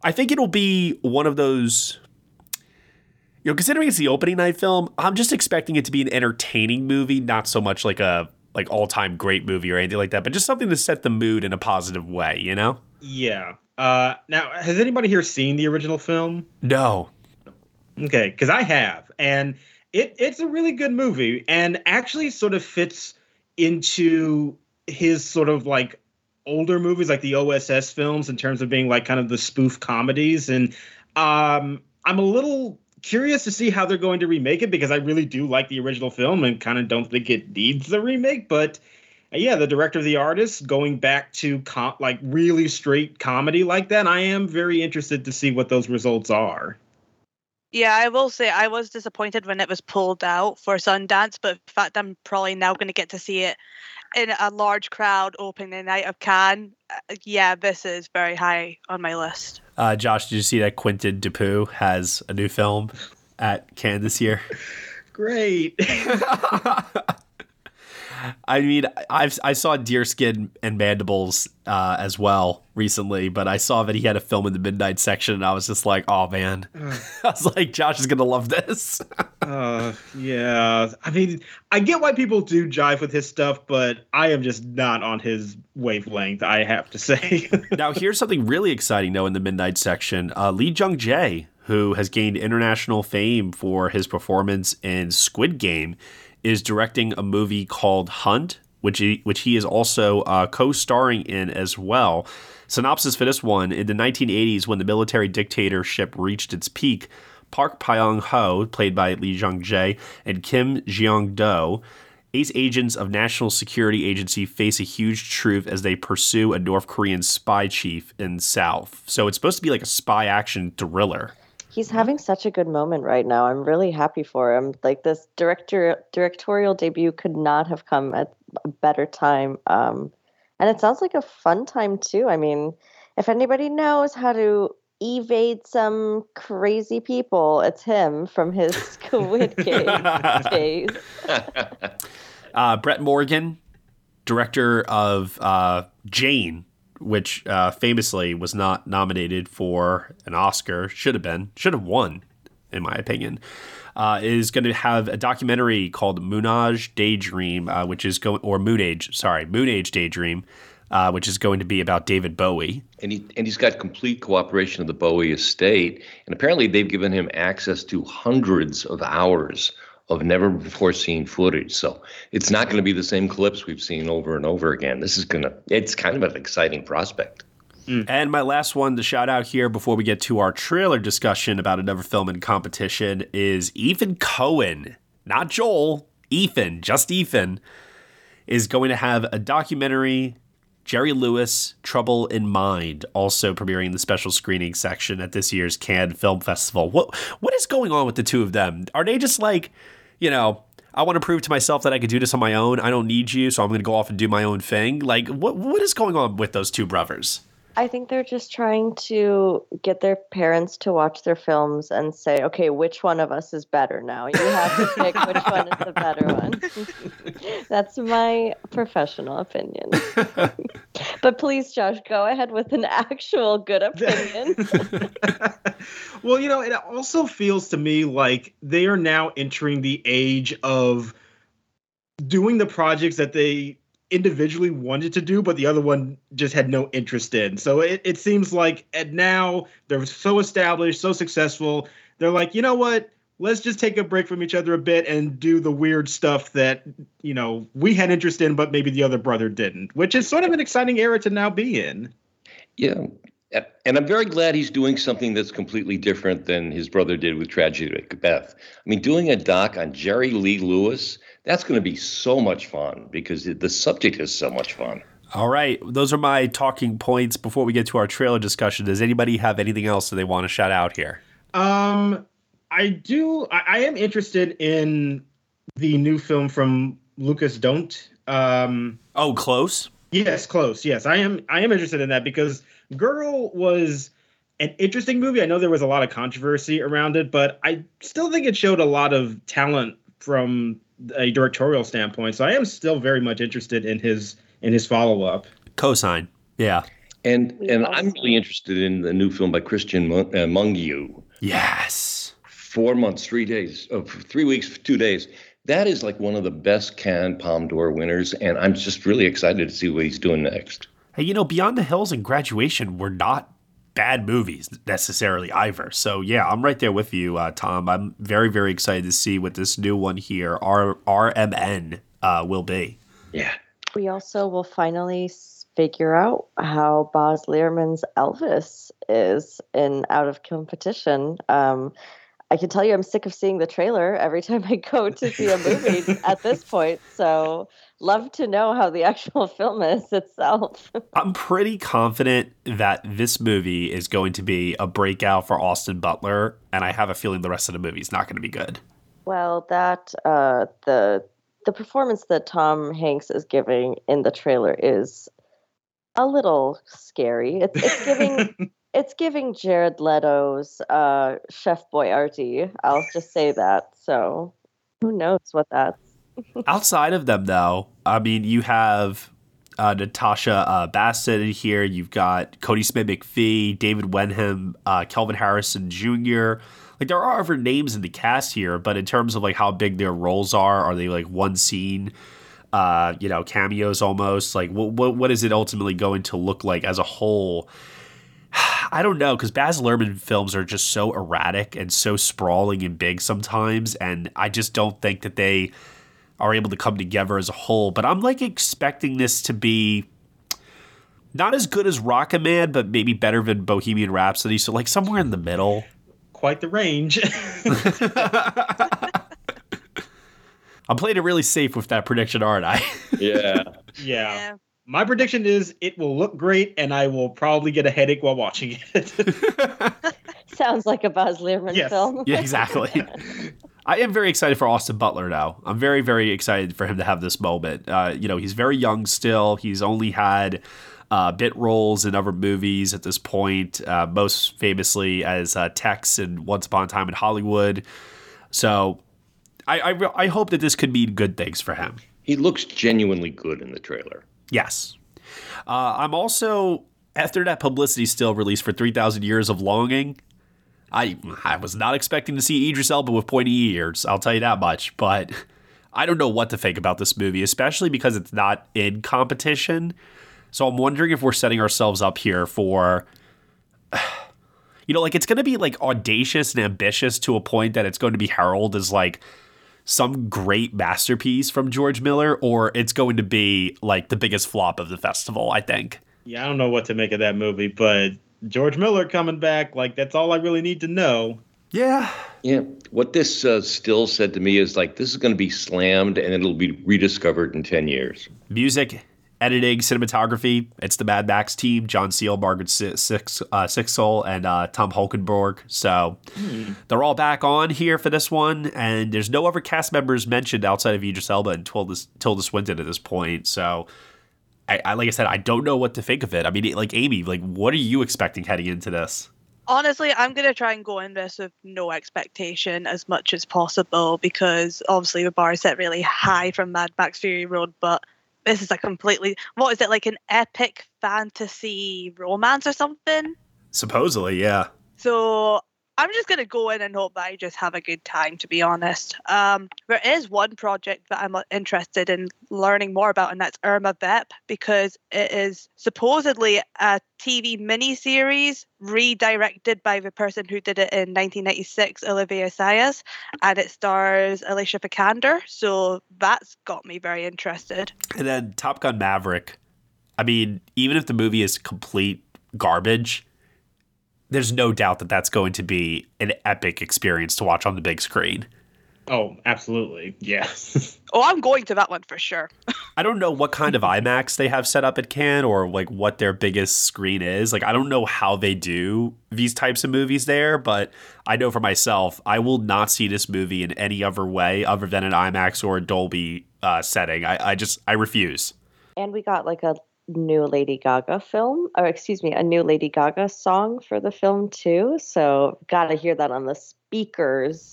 I think it'll be one of those. You know, considering it's the opening night film, I'm just expecting it to be an entertaining movie, not so much like a like all time great movie or anything like that, but just something to set the mood in a positive way. You know? Yeah. Uh, now, has anybody here seen the original film? No. Okay, because I have, and it it's a really good movie, and actually sort of fits into his sort of like older movies, like the OSS films, in terms of being like kind of the spoof comedies. And um, I'm a little curious to see how they're going to remake it because I really do like the original film and kind of don't think it needs a remake, but yeah, the director of the artist going back to com- like really straight comedy like that. I am very interested to see what those results are. Yeah, I will say I was disappointed when it was pulled out for Sundance, but in fact, I'm probably now going to get to see it in a large crowd opening night of Cannes. Uh, yeah, this is very high on my list. Uh, Josh, did you see that Quentin Dupieux has a new film at Cannes this year? [laughs] Great. [laughs] I mean, I've I saw Deerskin and Mandibles uh, as well recently, but I saw that he had a film in the midnight section, and I was just like, "Oh man!" [laughs] I was like, "Josh is gonna love this." [laughs] uh, yeah, I mean, I get why people do jive with his stuff, but I am just not on his wavelength. I have to say. [laughs] now, here's something really exciting though in the midnight section. Uh, Lee Jung Jae, who has gained international fame for his performance in Squid Game, is directing a movie called Hunt, which he, which he is also uh, co-starring in as well. Synopsis for this one: In the 1980s, when the military dictatorship reached its peak, Park Pyong Ho, played by Lee Jung Jae, and Kim Jeong Do, ace agents of National Security Agency, face a huge truth as they pursue a North Korean spy chief in South. So it's supposed to be like a spy action thriller. He's having such a good moment right now. I'm really happy for him. Like this director directorial debut could not have come at a better time. Um, and it sounds like a fun time too. I mean, if anybody knows how to evade some crazy people, it's him from his [laughs] Squid Game days. [laughs] Uh, Brett Morgen, director of uh, Jane, which uh, famously was not nominated for an Oscar, should have been, should have won, in my opinion. Uh, is going to have a documentary called Moonage Daydream, uh, which is going or Moon Age, sorry, Moon Age Daydream, uh, which is going to be about David Bowie. And he and he's got complete cooperation of the Bowie estate, and apparently they've given him access to hundreds of hours of never before seen footage. So it's not going to be the same clips we've seen over and over again. This is going to it's kind of an exciting prospect. Mm. And my last one to shout out here before we get to our trailer discussion about another film in competition is Ethan Coen, not Joel, Ethan, just Ethan, is going to have a documentary Jerry Lewis, Trouble in Mind, also premiering in the special screening section at this year's Cannes Film Festival. What what is going on with the two of them? Are they just like, you know, I want to prove to myself that I can do this on my own. I don't need you, so I'm going to go off and do my own thing. Like, what what is going on with those two brothers? I think they're just trying to get their parents to watch their films and say, okay, which one of us is better now? You have to pick which one is the better one. [laughs] That's my professional opinion. [laughs] but please, Josh, go ahead with an actual good opinion. [laughs] well, you know, it also feels to me like they are now entering the age of doing the projects that they individually wanted to do, but the other one just had no interest in. So it, it seems like and now they're so established, so successful. They're like, you know what? Let's just take a break from each other a bit and do the weird stuff that, you know, we had interest in, but maybe the other brother didn't, which is sort of an exciting era to now be in. Yeah. And I'm very glad he's doing something that's completely different than his brother did with Tragedy of Macbeth. I mean, doing a doc on Jerry Lee Lewis, that's going to be so much fun because the subject is so much fun. All right, those are my talking points before we get to our trailer discussion. Does anybody have anything else that they want to shout out here? Um, I do. I, I am interested in the new film from Lukas Dhont. Um, oh, close. Yes, close. Yes, I am. I am interested in that because Girl was an interesting movie. I know there was a lot of controversy around it, but I still think it showed a lot of talent from a directorial standpoint. So I am still very much interested in his in his follow up. Cosign, yeah. And and I'm really interested in the new film by Cristian uh, Mungiu. Yes. Four months, three days, of oh, three weeks, two days. That is like one of the best Cannes Palme d'Or winners, and I'm just really excited to see what he's doing next. Hey, you know, Beyond the Hills and Graduation were not bad movies necessarily either. So yeah, I'm right there with you, uh, Tom. I'm very very excited to see what this new one here, R RMN, uh, will be. Yeah. We also will finally figure out how Baz Luhrmann's Elvis is in out of competition. Um, I can tell you, I'm sick of seeing the trailer every [laughs] time I go to see a movie [laughs] at this point. So love to know how the [laughs] actual film is itself. [laughs] I'm pretty confident that this movie is going to be a breakout for Austin Butler, and I have a feeling the rest of the movie is not going to be good. Well, that uh, the the performance that Tom Hanks is giving in the trailer is a little scary. It's, it's giving [laughs] it's giving Jared Leto's uh, Chef Boyardee. I'll just say that. So who knows what that's Outside of them, though, I mean, you have uh, Natasha uh, Bassett in here. You've got Kodi Smit-McPhee, David Wenham, uh, Kelvin Harrison Jr. Like there are other names in the cast here, but in terms of like how big their roles are, are they like one scene? Uh, you know, cameos almost. Like, what, what what is it ultimately going to look like as a whole? [sighs] I don't know because Baz Luhrmann films are just so erratic and so sprawling and big sometimes, and I just don't think that they are able to come together as a whole. But I'm like expecting this to be not as good as Rocketman, but maybe better than Bohemian Rhapsody. So like somewhere in the middle. Quite the range. [laughs] I'm playing it really safe with that prediction, aren't I? [laughs] Yeah. yeah. My prediction is it will look great, and I will probably get a headache while watching it. [laughs] Sounds like a Baz Luhrmann Yes. film. yeah, exactly. I am very excited for Austin Butler now. I'm very, very excited for him to have this moment. Uh, you know, he's very young still. He's only had uh, bit roles in other movies at this point, uh, most famously as uh, Tex in Once Upon a Time in Hollywood. So I, I, I hope that this could mean good things for him. He looks genuinely good in the trailer. Yes. Uh, I'm also, after that publicity still released for 3,000 Years of Longing, I, I was not expecting to see Idris Elba with pointy ears, I'll tell you that much. But [laughs] I don't know what to think about this movie, especially because it's not in competition. So I'm wondering if we're setting ourselves up here for. [sighs] You know, like it's going to be like audacious and ambitious to a point that it's going to be heralded as like some great masterpiece from George Miller, or it's going to be like the biggest flop of the festival, I think. yeah, I don't know what to make of that movie, but George Miller coming back, like that's all I really need to know. Yeah. Yeah. What this uh, still said to me is like, this is going to be slammed and it'll be rediscovered in 10 years. Music, editing, cinematography, it's the Mad Max team John Seale, Margaret Si- Six, uh, Sixel, and uh, Tom Holkenborg. So they're all back on here for this one, and there's no other cast members mentioned outside of Idris Elba and Tilda, Tilda Swinton at this point. So. I, I like I said, I don't know what to think of it. I mean, like Amy, like what are you expecting heading into this? Honestly, I'm going to try and go in this with no expectation as much as possible because obviously the bar is set really high from Mad Max Fury Road, but this is a completely what is it like an epic fantasy romance or something? Supposedly, yeah. So I'm just gonna go in and hope that I just have a good time. To be honest, um, there is one project that I'm uh, interested in learning more about, and that's Irma Vep because it is supposedly a TV miniseries redirected by the person who did it in 1996, Olivier Assayas, and it stars Alicia Vikander. So that's got me very interested. And then Top Gun Maverick. I mean, even if the movie is complete garbage, there's no doubt that that's going to be an epic experience to watch on the big screen. Oh, absolutely. Yeah. [laughs] Oh, I'm going to that one for sure. I don't know what kind of IMAX they have set up at Cannes or like what their biggest screen is. Like I don't know how they do these types of movies there, but I know for myself, I will not see this movie in any other way other than an IMAX or a Dolby uh, setting. I, I just I refuse. And we got like a new Lady Gaga film, or excuse me, a new Lady Gaga song for the film too. So gotta hear that on the speakers.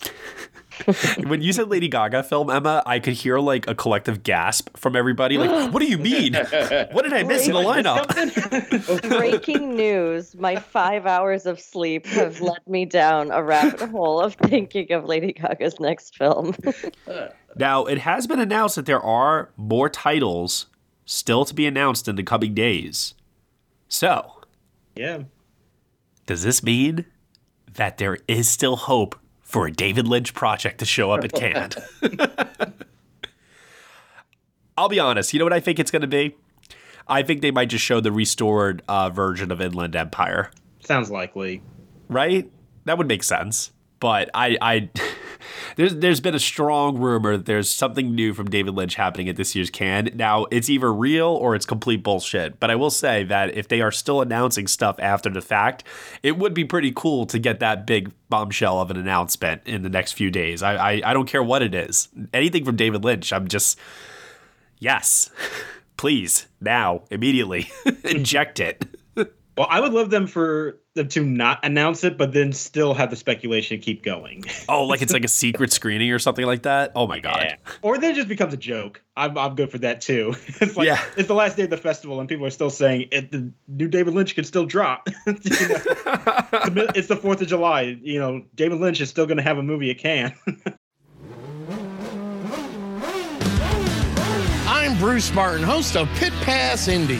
[laughs] when you said Lady Gaga film, Ema, I could hear like a collective gasp from everybody. Like, [gasps] what do you mean? What did I miss in the lineup? Breaking news: My five hours of sleep have led me down a rabbit hole of thinking of Lady Gaga's next film. [laughs] Now, it has been announced that there are more titles still to be announced in the coming days. So, yeah. does this mean that there is still hope for a David Lynch project to show up at Cannes? [laughs] I'll be honest. You know what I think it's going to be? I think they might just show the restored uh, version of Inland Empire. Sounds likely. Right? That would make sense. But I, I [laughs] there's there's been a strong rumor that there's something new from David Lynch happening at this year's Cannes. Now it's either real or it's complete bullshit. But I will say that if they are still announcing stuff after the fact, it would be pretty cool to get that big bombshell of an announcement in the next few days. I I, I don't care what it is. Anything from David Lynch, I'm just yes, [laughs] please now immediately [laughs] inject it. Well, I would love them for them to not announce it, but then still have the speculation keep going. Oh, like it's like a secret screening or something like that. Oh my god! Yeah. Or then it just becomes a joke. I'm I'm good for that too. [laughs] It's like Yeah. it's the last day of the festival, and people are still saying it, the new David Lynch can still drop. [laughs] You know? it's, the, [laughs] it's the Fourth of July. You know, David Lynch is still going to have a movie at Cannes. I'm Bruce Martin, host of Pit Pass Indy.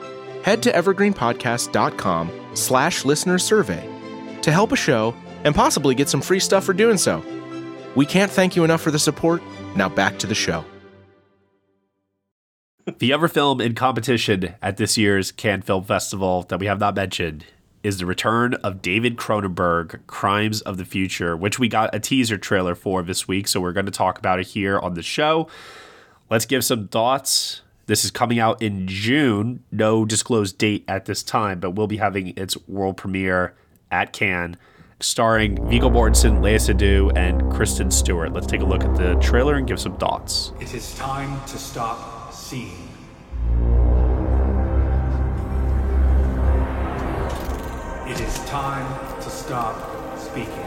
Head to evergreenpodcast.com slash listener survey to help a show and possibly get some free stuff for doing so. We can't thank you enough for the support. Now back to the show. The other film in competition at this year's Cannes Film Festival that we have not mentioned is the return of David Cronenberg, Crimes of the Future, which we got a teaser trailer for this week. So we're going to talk about it here on the show. Let's give some thoughts. This is coming out in June. No disclosed date at this time, but we'll be having its world premiere at Cannes, starring Viggo Mortensen, Lea Seydoux, and Kristen Stewart. Let's take a look at the trailer and give some thoughts. It is time to stop seeing. It is time to stop speaking.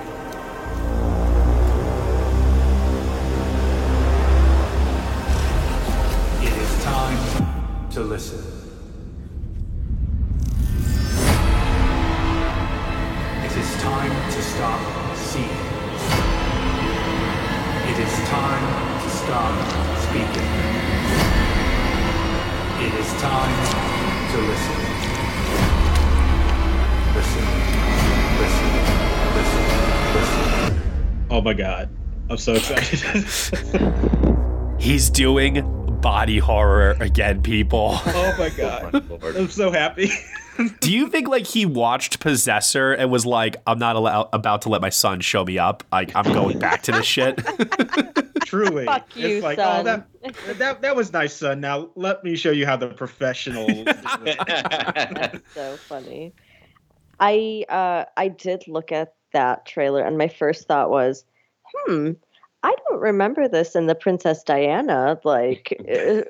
To listen. It is time to stop seeing. It is time to stop speaking. It is time to listen. Listen, listen, listen, listen. Oh my god. I'm so excited. [laughs] [laughs] He's doing body horror again, people. [laughs] oh my god. I'm so happy. [laughs] Do you think like he watched Possessor and was like, "I'm not allow- about to let my son show me up. Like I'm going back to this shit." [laughs] Truly, Fuck you, it's like, son. oh, that, that that was nice, son. Now let me show you how the professional. so funny. I uh I did look at that trailer and my first thought was, hmm, I don't remember this in the Princess Diana like [laughs] uh,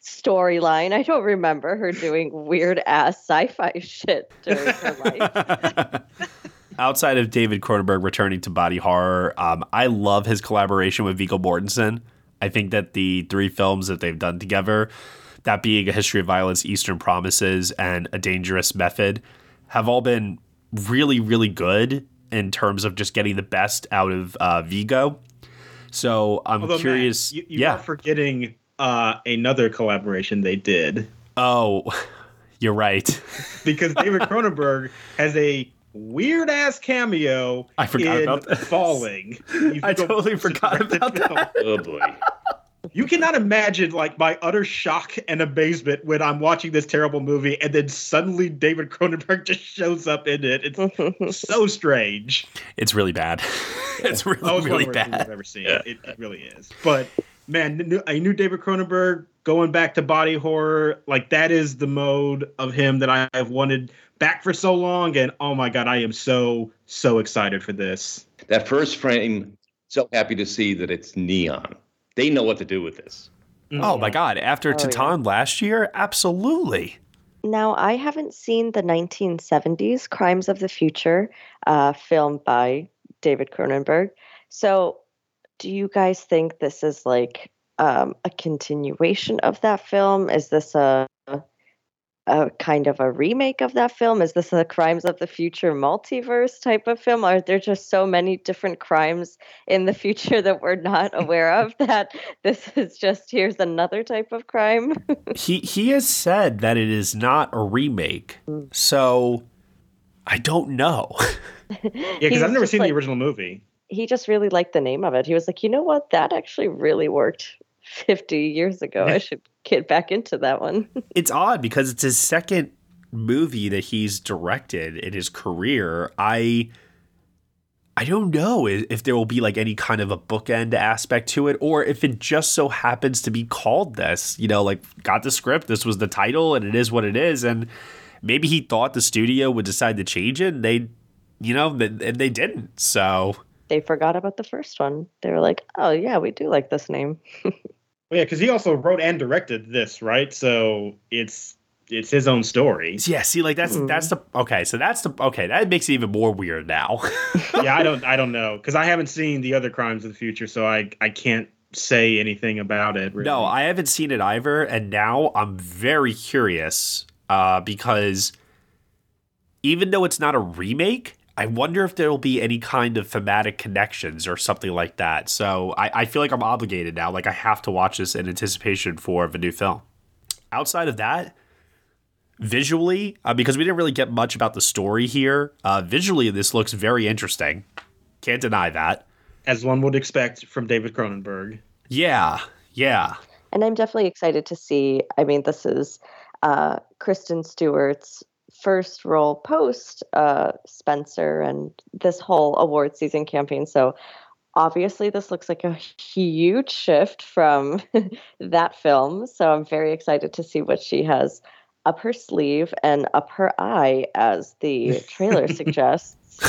storyline. I don't remember her doing weird ass sci-fi [laughs] shit during her life. [laughs] Outside of David Cronenberg returning to body horror, um, I love his collaboration with Viggo Mortensen. I think that the three films that they've done together, that being A History of Violence, Eastern Promises, and A Dangerous Method, have all been really, really good in terms of just getting the best out of uh, Viggo. So I'm Although, Matt, curious. you, you yeah. are forgetting uh, another collaboration they did. Oh, [laughs] you're right. [laughs] because David Cronenberg has a weird ass cameo. I forgot in about that. Falling. I totally forgot about that. Oh boy. You cannot imagine like my utter shock and amazement when I'm watching this terrible movie and then suddenly David Cronenberg just shows up in it. It's [laughs] so strange. It's really bad. [laughs] it's really, Oh, it's one really of the worst bad. I've ever seen. It, it really is. But man, n- I knew David Cronenberg going back to body horror. Like that is the mode of him that I have wanted back for so long. And oh my god, I am so so excited for this. That first frame, so happy to see that it's neon. They know what to do with this. Oh my god! After Oh, yeah. Titane last year, absolutely. Now, I haven't seen the 1970s Crimes of the Future uh, film by David Cronenberg. So, do you guys think this is like um, a continuation of that film? Is this a a kind of a remake of that film? Is this a Crimes of the Future multiverse type of film? Are there just so many different crimes in the [laughs] future that we're not aware of [laughs] that this is just here's another type of crime? [laughs] he he has said that it is not a remake. Mm. So I don't know. Yeah, because I've never seen like, the original movie. He just really liked the name of it. He was like, you know what? That actually really worked 50 years ago. I should get back into that one. [laughs] it's odd because it's his second movie that he's directed in his career. I I don't know if there will be like any kind of a bookend aspect to it or if it just so happens to be called this. You know, like got the script, this was the title and it is what it is and maybe he thought the studio would decide to change it and they you know, and they didn't. So they forgot about the first one. They were like, "Oh yeah, we do like this name." [laughs] well, yeah, because he also wrote and directed this, right? So it's it's his own story. Yeah, see, like that's mm. that's the okay. So that's the okay. That makes it even more weird now. [laughs] yeah, I don't I don't know because I haven't seen the other Crimes of the Future, so I I can't say anything about it. Really. No, I haven't seen it either, and now I'm very curious uh, because even though it's not a remake, I wonder if there will be any kind of thematic connections or something like that. So I, I feel like I'm obligated now. Like I have to watch this in anticipation for the new film. Outside of that, visually, uh, because we didn't really get much about the story here, uh, visually, this looks very interesting. Can't deny that. As one would expect from David Cronenberg. Yeah, yeah. And I'm definitely excited to see. I mean, this is uh, Kristen Stewart's first role post uh, Spencer and this whole award season campaign. So obviously, this looks like a huge shift from [laughs] that film. So I'm very excited to see what she has up her sleeve and up her eye, as the trailer [laughs] suggests.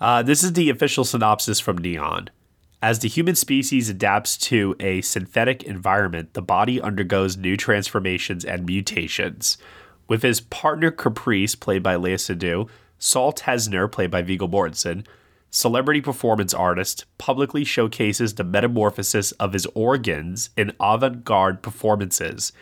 uh, this is the official synopsis from Neon. As the human species adapts to a synthetic environment, the body undergoes new transformations and mutations. With his partner Caprice, played by Léa Seydoux, Saul Tenser, played by Viggo Mortensen, celebrity performance artist, publicly showcases the metamorphosis of his organs in avant garde performances.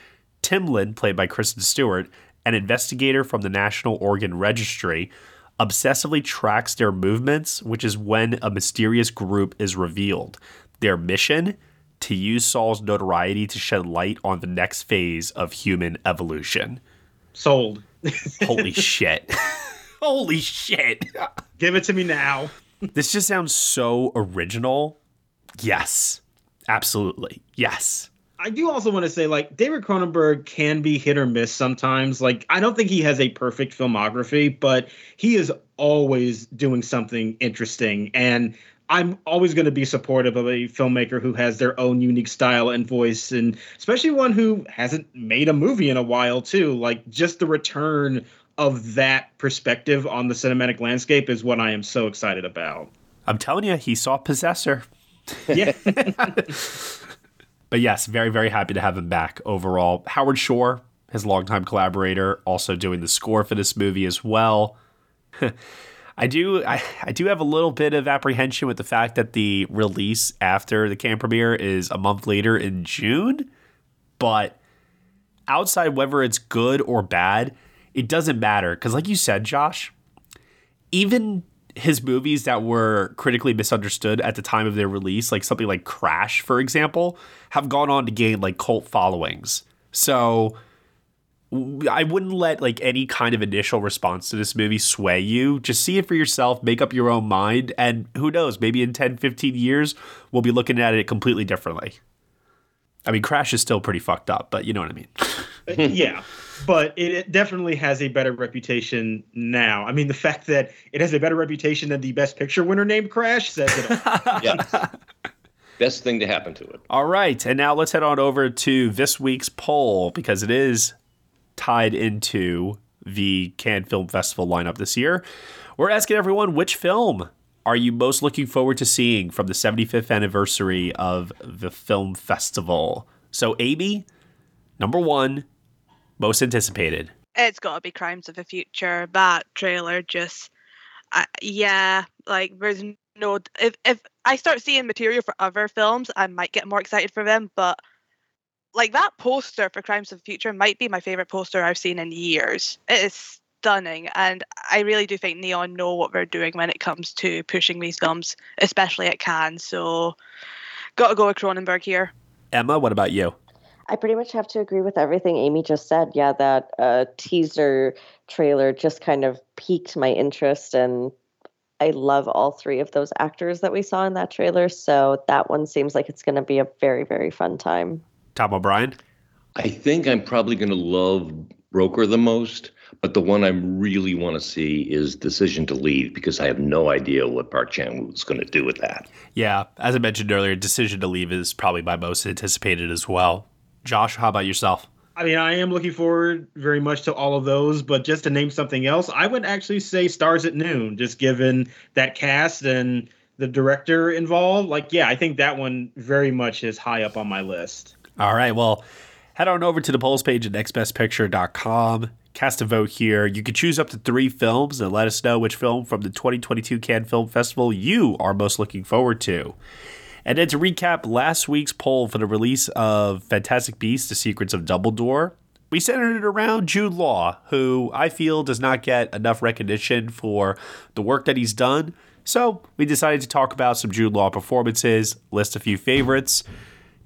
Timlin, played by Kristen Stewart, an investigator from the National Organ Registry, obsessively tracks their movements, which is when a mysterious group is revealed. Their mission? To use Saul's notoriety to shed light on the next phase of human evolution. Sold. Holy [laughs] shit. [laughs] Holy shit. Give it to me now. this just sounds so original. Yes. Absolutely. Yes. I do also want to say, like, David Cronenberg can be hit or miss sometimes. Like, I don't think he has a perfect filmography, but he is always doing something interesting. And I'm always going to be supportive of a filmmaker who has their own unique style and voice, and especially one who hasn't made a movie in a while, too. Like, just the return of that perspective on the cinematic landscape is what I am so excited about. I'm telling you, he saw Possessor. Yeah. [laughs] [laughs] but yes, very, very happy to have him back overall. Howard Shore, his longtime collaborator, also doing the score for this movie as well. [laughs] I do I, I do have a little bit of apprehension with the fact that the release after the Cannes premiere is a month later in June, but outside whether it's good or bad, it doesn't matter because like you said, Josh, even his movies that were critically misunderstood at the time of their release, like something like Crash, for example, have gone on to gain like cult followings. So I wouldn't let like any kind of initial response to this movie sway you. Just see it for yourself, make up your own mind, and who knows, maybe in 10, 15 years, we'll be looking at it completely differently. I mean, Crash is still pretty fucked up, but you know what I mean. [laughs] Yeah, but it, it, definitely has a better reputation now. I mean, the fact that it has a better reputation than the Best Picture winner named Crash says it all. [laughs] [laughs] yeah. Best thing to happen to it. All right, and now let's head on over to this week's poll because it is tied into the Cannes Film Festival lineup this year. We're asking everyone which film are you most looking forward to seeing from the 75th anniversary of the film festival? So, Amy, number one, most anticipated. It's got to be Crimes of the Future. That trailer just, uh, yeah, like there's no. If if I start seeing material for other films, I might get more excited for them. But like that poster for Crimes of the Future might be my favorite poster I've seen in years. It is stunning, and I really do think Neon know what they're doing when it comes to pushing these films, especially at Cannes. So, got to go with Cronenberg here. Ema, what about you? I pretty much have to agree with everything Amy just said. Yeah, that uh, teaser trailer just kind of piqued my interest, and I love all three of those actors that we saw in that trailer. So that one seems like it's going to be a very, very fun time. Tom O'Brien? I think I'm probably going to love Broker the most, but the one I really want to see is Decision to Leave because I have no idea what Park Chan Wook is going to do with that. Yeah, as I mentioned earlier, Decision to Leave is probably my most anticipated as well. Josh, how about yourself? I mean, I am looking forward very much to all of those, but just to name something else, I would actually say Stars at Noon, just given that cast and the director involved. Like, yeah, I think that one very much is high up on my list. All right, well, head on over to the polls page at nextbestpicture.com. Cast a vote here. You can choose up to three films and let us know which film from the 2022 Cannes Film Festival you are most looking forward to. And then to recap last week's poll for the release of Fantastic Beasts: The Secrets of Dumbledore, we centered it around Jude Law, who I feel does not get enough recognition for the work that he's done. So we decided to talk about some Jude Law performances, list a few favorites.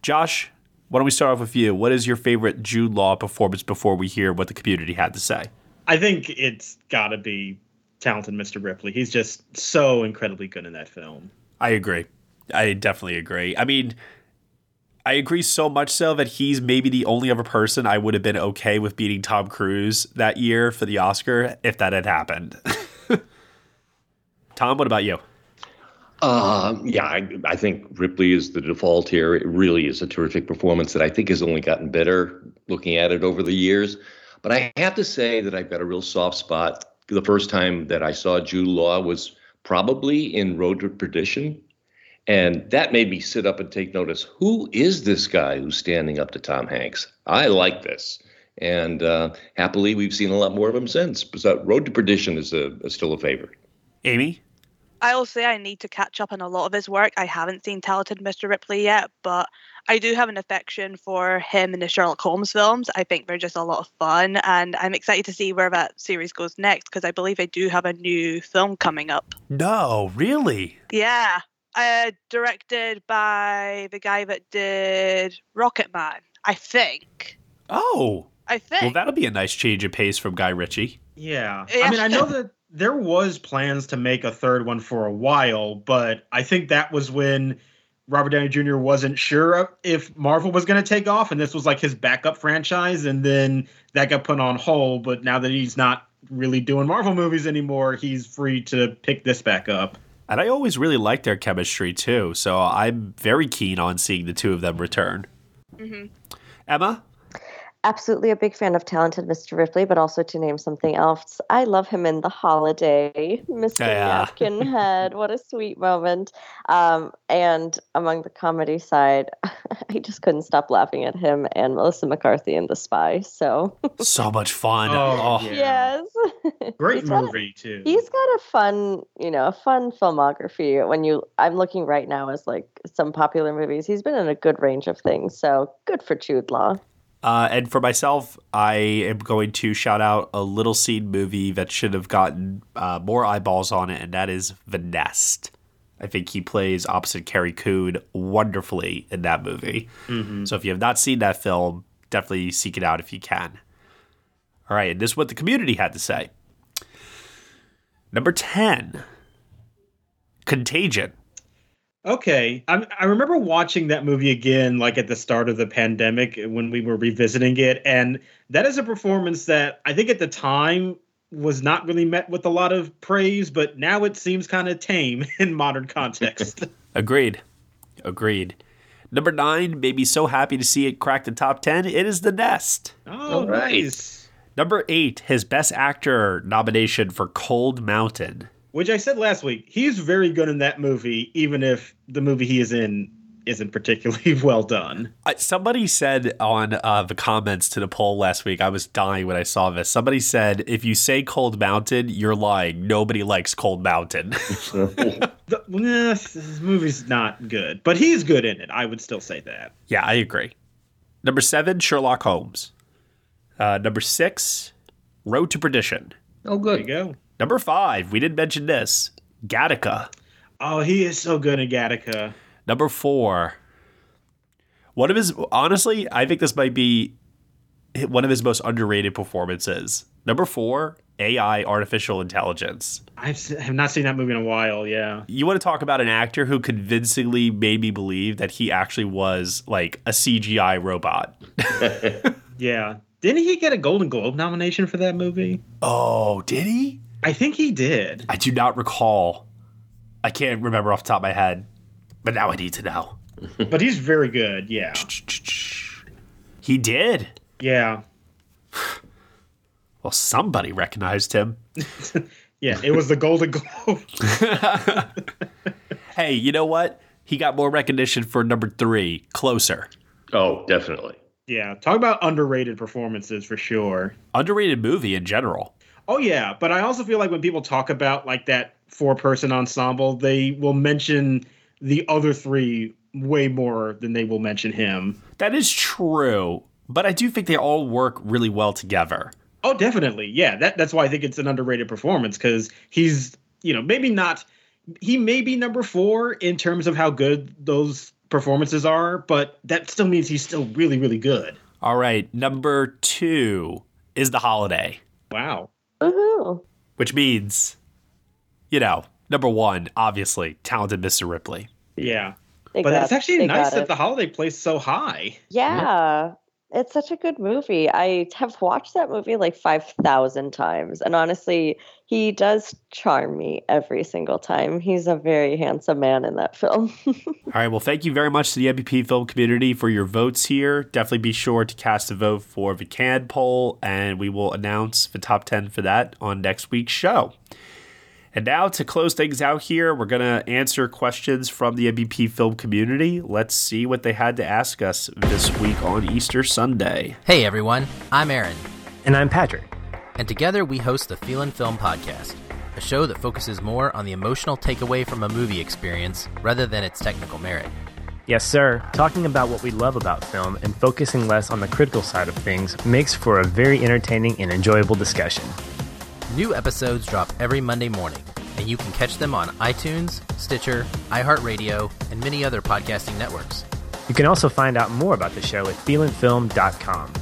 Josh, why don't we start off with you? What is your favorite Jude Law performance before we hear what the community had to say? I think it's got to be talented Mr. Ripley. He's just so incredibly good in that film. I agree. I definitely agree. I mean, I agree so much so that he's maybe the only other person I would have been okay with beating Tom Cruise that year for the Oscar if that had happened. [laughs] Tom, what about you? Uh, yeah, I, I, think Ripley is the default here. It really is a terrific performance that I think has only gotten better looking at it over the years. But I have to say that I've got a real soft spot. The first time that I saw Jude Law was probably in Road to Perdition. And that made me sit up and take notice. Who is this guy who's standing up to Tom Hanks? I like this. And uh, happily, we've seen a lot more of him since. So Road to Perdition is a, a still a favorite. Amy? I'll say I need to catch up on a lot of his work. I haven't seen Talented Mr. Ripley yet, but I do have an affection for him in the Sherlock Holmes films. I think they're just a lot of fun, and I'm excited to see where that series goes next because I believe they do have a new film coming up. No, really? Yeah, uh, directed by the guy that did Rocket Man, I think. Oh, I think. Well, that'll be a nice change of pace from Guy Ritchie. Yeah, yeah. I mean, I know that there was plans to make a third one for a while, but I think that was when Robert Downey Jr. wasn't sure if Marvel was going to take off, and this was like his backup franchise, and then that got put on hold. But now that he's not really doing Marvel movies anymore, he's free to pick this back up. And I always really liked their chemistry too, so I'm very keen on seeing the two of them return. Mm-hmm. Ema, absolutely a big fan of talented Mr. Ripley, but also to name something else, I love him in The Holiday, Mr. Yeah. Napkin Head. [laughs] What a sweet moment. Um, and among the comedy side, [laughs] I just couldn't stop laughing at him and Melissa McCarthy in The Spy. So so much fun. Oh, oh. yes, great He's got- movie too. He's got a fun, you know, a fun filmography. When you, I'm looking right now as like some popular movies. He's been in a good range of things. So good for Jude Law. Uh, and for myself, I am going to shout out a little scene movie that should have gotten uh, more eyeballs on it, and that is The Nest. I think he plays opposite Carrie Coon wonderfully in that movie. Mhm. So if you have not seen that film, definitely seek it out if you can. All right, and this is what the community had to say. Number 10 Contagion. Okay, I, I remember watching that movie again, like at the start of the pandemic when we were revisiting it, and that is a performance that I think at the time was not really met with a lot of praise, but now it seems kind of tame [laughs] in modern context. [laughs] Agreed. Agreed. Number nine, made me so happy to see it crack the top 10. It is The Nest. oh, nice. Number eight, his Best Actor nomination for Cold Mountain. Which I said last week, he's very good in that movie, even if the movie he is in isn't particularly [laughs] well done. Uh, Somebody said on uh, the comments to the poll last week, I was dying when I saw this. Somebody said, if you say Cold Mountain, you're lying. Nobody likes Cold Mountain. [laughs] The, nah, this movie's not good, but he's good in it. I would still say that. yeah, I agree. Number seven, Sherlock Holmes. Uh, number six, Road to Perdition. Oh, good. There you go. Number five, we didn't mention this, Gattaca. Oh, he is so good in Gattaca. Number four, one of his, honestly, I think this might be one of his most underrated performances. Number four, AI, artificial intelligence. I've se- have not seen that movie in a while. Yeah. You want to talk about an actor who convincingly made me believe that he actually was like a CGI robot. [laughs] Yeah. Didn't he get a Golden Globe nomination for that movie? Oh, did he? I think he did. I do not recall. I can't remember off the top of my head, but now I need to know. but he's very good. Yeah. [sighs] He did. Yeah. [sighs] Well, somebody recognized him. [laughs] Yeah. It was the Golden Globe. [laughs] Hey, you know what? He got more recognition for number three, Closer. Oh, definitely. yeah. Talk about underrated performances for sure. Underrated movie in general. Oh yeah, but I also feel like when people talk about like that four person ensemble, they will mention the other three way more than they will mention him. That is true, but I do think they all work really well together. Oh, definitely. Yeah, that that's why I think it's an underrated performance because he's, you know, maybe not he may be number 4 in terms of how good those performances are, but that still means he's still really really good. All right, number two is The Holiday, Wow. Woohoo. which means, you know, number one, obviously, talented Mr. Ripley. Yeah. They but it's actually nice that it. the holiday plays so high. Yeah. It's such a good movie. I have watched that movie like 5,000 times. And honestly, he does charm me every single time. He's a very handsome man in that film. [laughs] All right, well, thank you very much to the NBP film community for your votes here. Definitely be sure to cast a vote for the CAD poll, and we will announce the top 10 for that on next week's show. And now to close things out here, we're going to answer questions from the NBP film community. Let's see what they had to ask us this week on Easter Sunday. Hey everyone, I'm Aaron. And I'm Patrick. And together we host the Feelin' Film Podcast, a show that focuses more on the emotional takeaway from a movie experience rather than its technical merit. Yes, sir. Talking about what we love about film and focusing less on the critical side of things makes for a very entertaining and enjoyable discussion. New episodes drop every Monday morning, and you can catch them on iTunes, Stitcher, iHeartRadio, and many other podcasting networks. You can also find out more about the show at feelinfilm.com.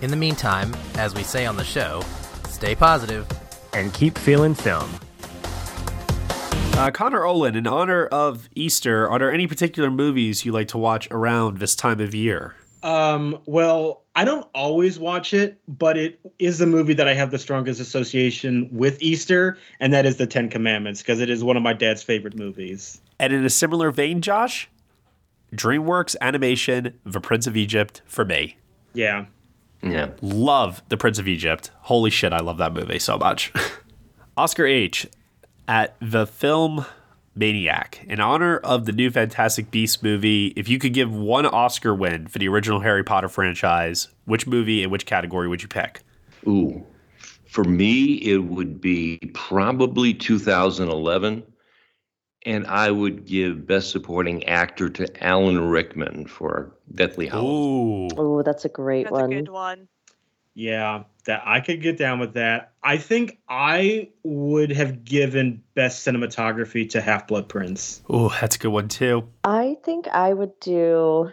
In the meantime, as we say on the show, stay positive and keep feeling film. Uh, Connor Olin, in honor of Easter, are there any particular movies you like to watch around this time of year? Um, well, I don't always watch it, but it is the movie that I have the strongest association with Easter, and that is the Ten Commandments, because it is one of my dad's favorite movies. And in a similar vein, Josh, DreamWorks animation, The Prince of Egypt for me. Yeah. Yeah. Love The Prince of Egypt. Holy shit, I love that movie so much. [laughs] Oscar H. At the film Maniac, in honor of the new Fantastic Beasts movie, if you could give one Oscar win for the original Harry Potter franchise, which movie and which category would you pick? Ooh, for me, it would be probably 2011. And I would give Best Supporting Actor to Alan Rickman for Deathly Hallows. Ooh. Oh, that's a great That's one. a good one. Yeah, that I could get down with that. I think I would have given best cinematography to Half Blood Prince. Oh, that's a good one too. I think I would do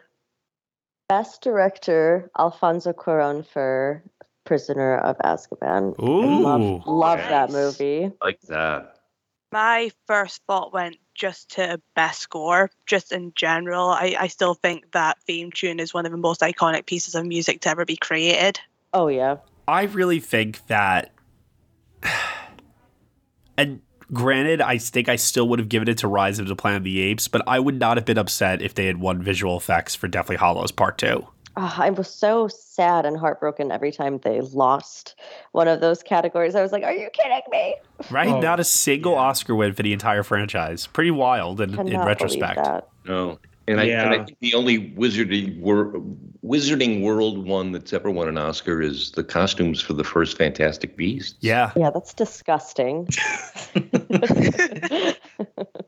Best Director Alfonso Cuarón for Prisoner of Azkaban. I Ooh. love, love that movie. Like that. My first thought went just to best score, just in general. I, I still think that theme tune is one of the most iconic pieces of music to ever be created. Oh yeah. I really think that, [sighs] and granted, I think I still would have given it to Rise of the Planet of the Apes, but I would not have been upset if they had won visual effects for Deathly Hallows Part 2. Oh, I was so sad and heartbroken every time they lost one of those categories. I was like, "Are you kidding me?" Right? Oh, not a single Oscar win for the entire franchise. Pretty wild in, in retrospect. No. And I, and I think the only wizarding, wor- wizarding world one that's ever won an Oscar is the costumes for the first Fantastic Beasts. Yeah. Yeah, that's disgusting. [laughs] [laughs] Even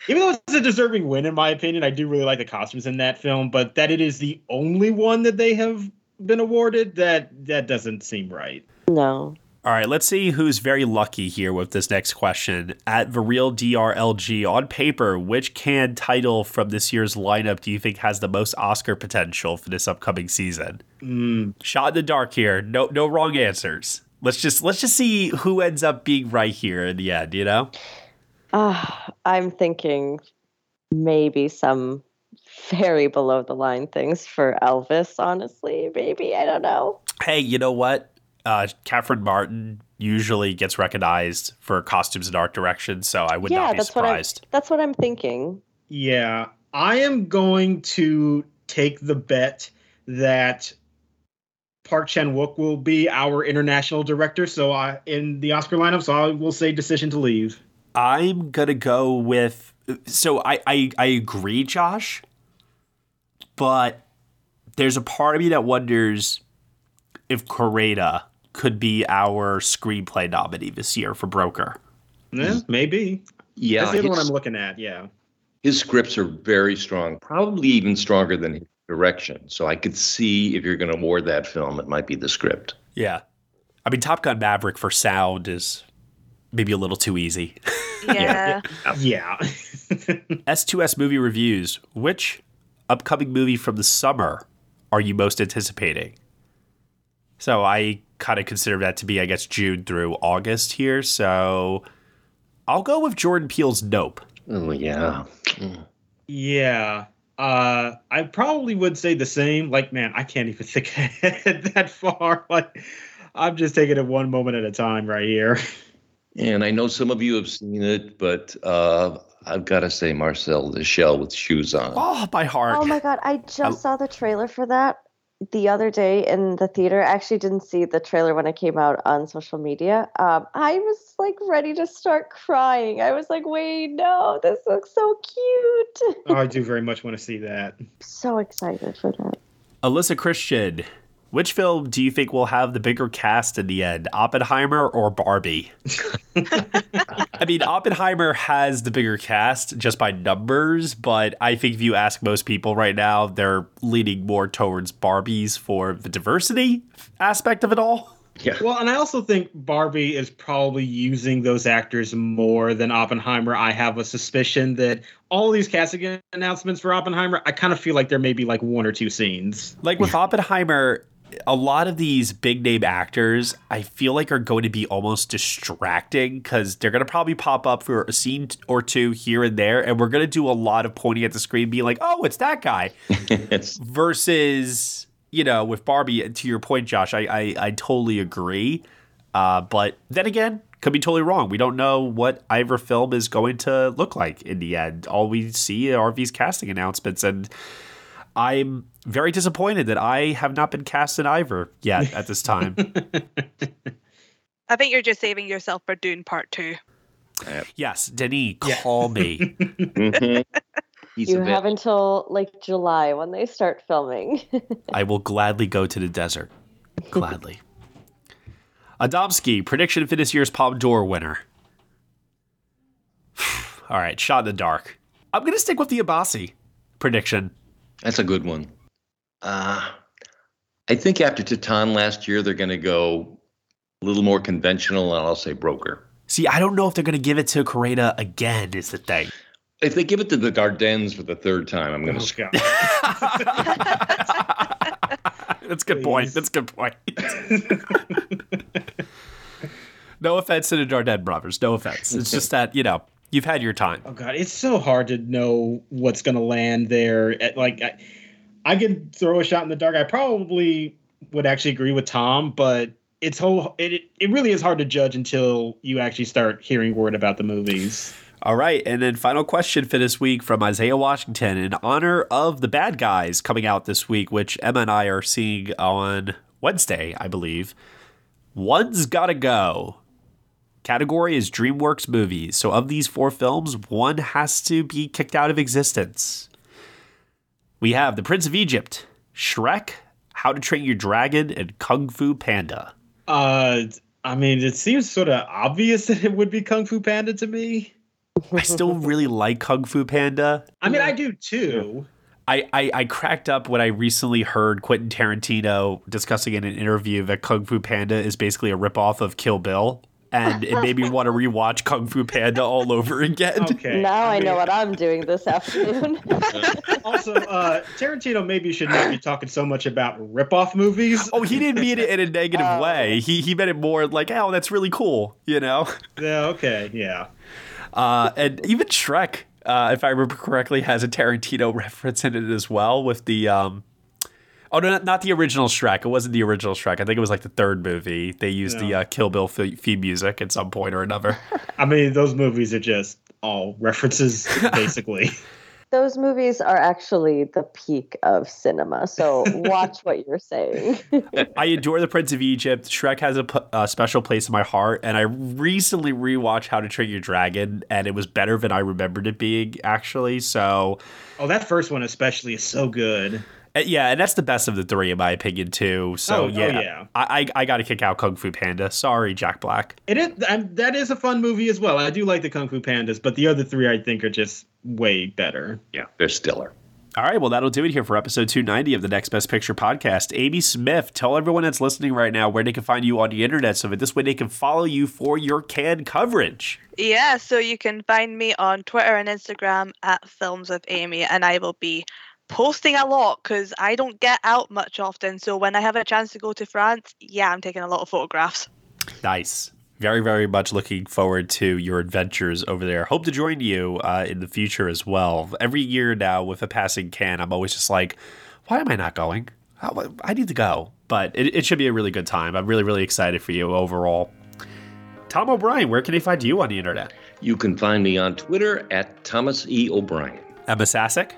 though it's a deserving win, in my opinion, I do really like the costumes in that film, but that it is the only one that they have been awarded, that that doesn't seem right. No. All right, let's see who's very lucky here with this next question. At the real DRLG, on paper, which Cannes title from this year's lineup do you think has the most Oscar potential for this upcoming season? Mm. Shot in the dark here. No, no wrong answers. Let's just let's just see who ends up being right here in the end. You know. Uh, I'm thinking maybe some very below the line things for Elvis, honestly. Maybe. I don't know. Hey, you know what? Uh, Catherine Martin usually gets recognized for costumes and art direction, so I would yeah, not be that's surprised. what I'm that's what I'm thinking. Yeah, I am going to take the bet that Park Chan Wook will be our international director. So I in the Oscar lineup, so I will say decision to leave. I'm gonna go with. So I I, I agree, Josh, but there's a part of me that wonders if Kore-eda could be our screenplay nominee this year for Broker. Yeah, hmm. maybe. Yeah, That's the other one I'm looking at. Yeah. His scripts are very strong, probably even stronger than his direction. So I could see if you're going to award that film, it might be the script. Yeah, I mean Top Gun Maverick for sound is maybe a little too easy. [laughs] Yeah. Yeah. [laughs] S2S [laughs] movie reviews. Which upcoming movie from the summer are you most anticipating? So I kind of consider that to be, I guess, June through August here. So I'll go with Jordan Peele's Nope. Oh yeah. Yeah. Uh, I probably would say the same. Like, man, I can't even think [laughs] ahead that far. Like, I'm just taking it one moment at a time right here. And I know some of you have seen it, but uh, I've got to say Marcel the Shell with shoes on. Oh, my heart. Oh my god, I just I- saw the trailer for that the other day in the theater. I actually didn't see the trailer when it came out on social media. Um, I was like ready to start crying. I was like, wait, no, this looks so cute. oh, I do very much want to see that. [laughs] so excited for that. Alyssa Christian. Which film do you think will have the bigger cast in the end, Oppenheimer or Barbie? [laughs] I mean, Oppenheimer has the bigger cast just by numbers, but I think if you ask most people right now, they're leaning more towards Barbies for the diversity aspect of it all. Yeah. Well, and I also think Barbie is probably using those actors more than Oppenheimer. I have a suspicion that all these casting announcements for Oppenheimer, I kind of feel like there may be like one or two scenes. Like with Oppenheimer, a lot of these big name actors, I feel like are going to be almost distracting because they're going to probably pop up for a scene or two here and there, and we're going to do a lot of pointing at the screen, being like, "Oh, it's that guy," [laughs] versus you know with Barbie. To your point, Josh, I I, I totally agree. Uh, but then again, could be totally wrong. We don't know what Ivor film is going to look like in the end. All we see are these casting announcements, and I'm very disappointed that I have not been cast in Ivor yet at this time. [laughs] I think you're just saving yourself for Dune Part Two. yes, Denis, call me. [laughs] Mm-hmm. He's you have bit- until like July when they start filming. [laughs] I will gladly go to the desert. Gladly. Adamski, prediction for this year's Palme d'Or winner. [sighs] All right, shot in the dark. I'm going to stick with the Abbasi prediction. That's a good one. Uh, I think after Titane last year, they're going to go a little more conventional, and I'll say Broker. See, I don't know if they're going to give it to Kore-eda again, is the thing. If they give it to the Dardennes for the third time, I'm going to. Scout. [laughs] That's a good point. That's a good point. [laughs] no offense to the Dardenne brothers. No offense. It's just that, you know, you've had your time. Oh god, it's so hard to know what's going to land there. At, Like, I, I could throw a shot in the dark. I probably would actually agree with Tom, but it's whole. It it really is hard to judge until you actually start hearing word about the movies. All right, and then final question for this week from Isaiah Washington in honor of the bad guys coming out this week, which Ema and I are seeing on Wednesday, I believe. One's gotta go. Category is DreamWorks movies. So of these four films, one has to be kicked out of existence. We have The Prince of Egypt, Shrek, How to Train Your Dragon, and Kung Fu Panda. Uh, I mean, it seems sort of obvious [laughs] that it would be Kung Fu Panda to me. I still [laughs] really like Kung Fu Panda. I mean, I do too. I, I, I cracked up when I recently heard Quentin Tarantino discussing in an interview that Kung Fu Panda is basically a ripoff of Kill Bill. And it made me want to rewatch Kung Fu Panda all over again. [laughs] Okay. Now I, I know what I'm doing this afternoon. [laughs] also, uh, Tarantino maybe should not be talking so much about ripoff movies. Oh, he didn't mean it in a [laughs] negative Oh. way. He he meant it more like, oh, that's really cool, you know? Yeah, okay, yeah. Uh, and even Shrek, uh, if I remember correctly, has a Tarantino reference in it as well with the. Um, oh, no, not, not the original Shrek. It wasn't the original Shrek. I think it was like the third movie. They used the uh, Kill Bill theme music at some point or another. [laughs] I mean, those movies are just all references, [laughs] basically. Those movies are actually the peak of cinema. So watch what [laughs] you're saying. I adore The Prince of Egypt. Shrek has a, p- a special place in my heart. And I recently rewatched How to Train Your Dragon, and it was better than I remembered it being, actually. So. oh, that first one especially is so good. Uh, Yeah, and that's the best of the three, in my opinion, too. So Oh, oh, yeah, yeah. I I, I got to kick out Kung Fu Panda. Sorry, Jack Black. It is, and that is a fun movie as well. I do like the Kung Fu Pandas, but the other three I think are just way better. Yeah, they're stiller. All right, well that'll do it here for episode 290 of the Next Best Picture podcast. Amy Smith, tell everyone that's listening right now where they can find you on the internet, so that this way they can follow you for your Cannes coverage. Yeah, so you can find me on Twitter and Instagram at Films with Amy, and I will be posting a lot because I don't get out much often. So when I have a chance to go to France, yeah, I'm taking a lot of photographs. Nice. Very, very much looking forward to your adventures over there. Hope to join you uh, in the future as well. Every year now, with a passing Cannes, I'm always just like, why am I not going? I need to go. But it, it should be a really good time. I'm really, really excited for you overall. Tom O'Brien, where can they find you on the internet? You can find me on Twitter at Thomas E. O'Brien. Ema Sasic?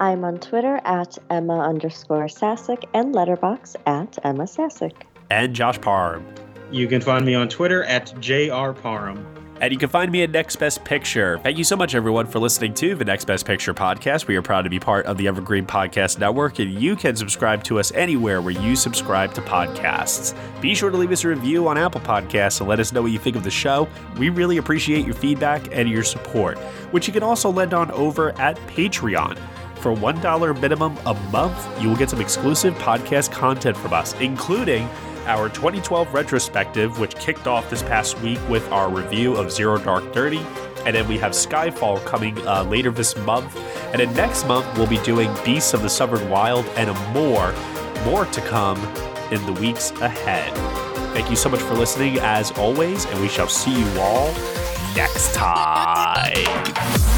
I'm on Twitter at Ema underscore Sasic and Letterboxd at Ema Sasic. And Josh Parham. You can find me on Twitter at JR Parham. And you can find me at Next Best Picture. Thank you so much, everyone, for listening to the Next Best Picture podcast. We are proud to be part of the Evergreen Podcast Network, and you can subscribe to us anywhere where you subscribe to podcasts. Be sure to leave us a review on Apple Podcasts and let us know what you think of the show. We really appreciate your feedback and your support, which you can also lend on over at Patreon. For $1 minimum a month, you will get some exclusive podcast content from us, including our 2012 retrospective, which kicked off this past week with our review of Zero Dark Thirty. And then we have Skyfall coming uh, later this month. And then next month, we'll be doing Beasts of the Southern Wild and more. More to come in the weeks ahead. Thank you so much for listening, as always, and we shall see you all next time.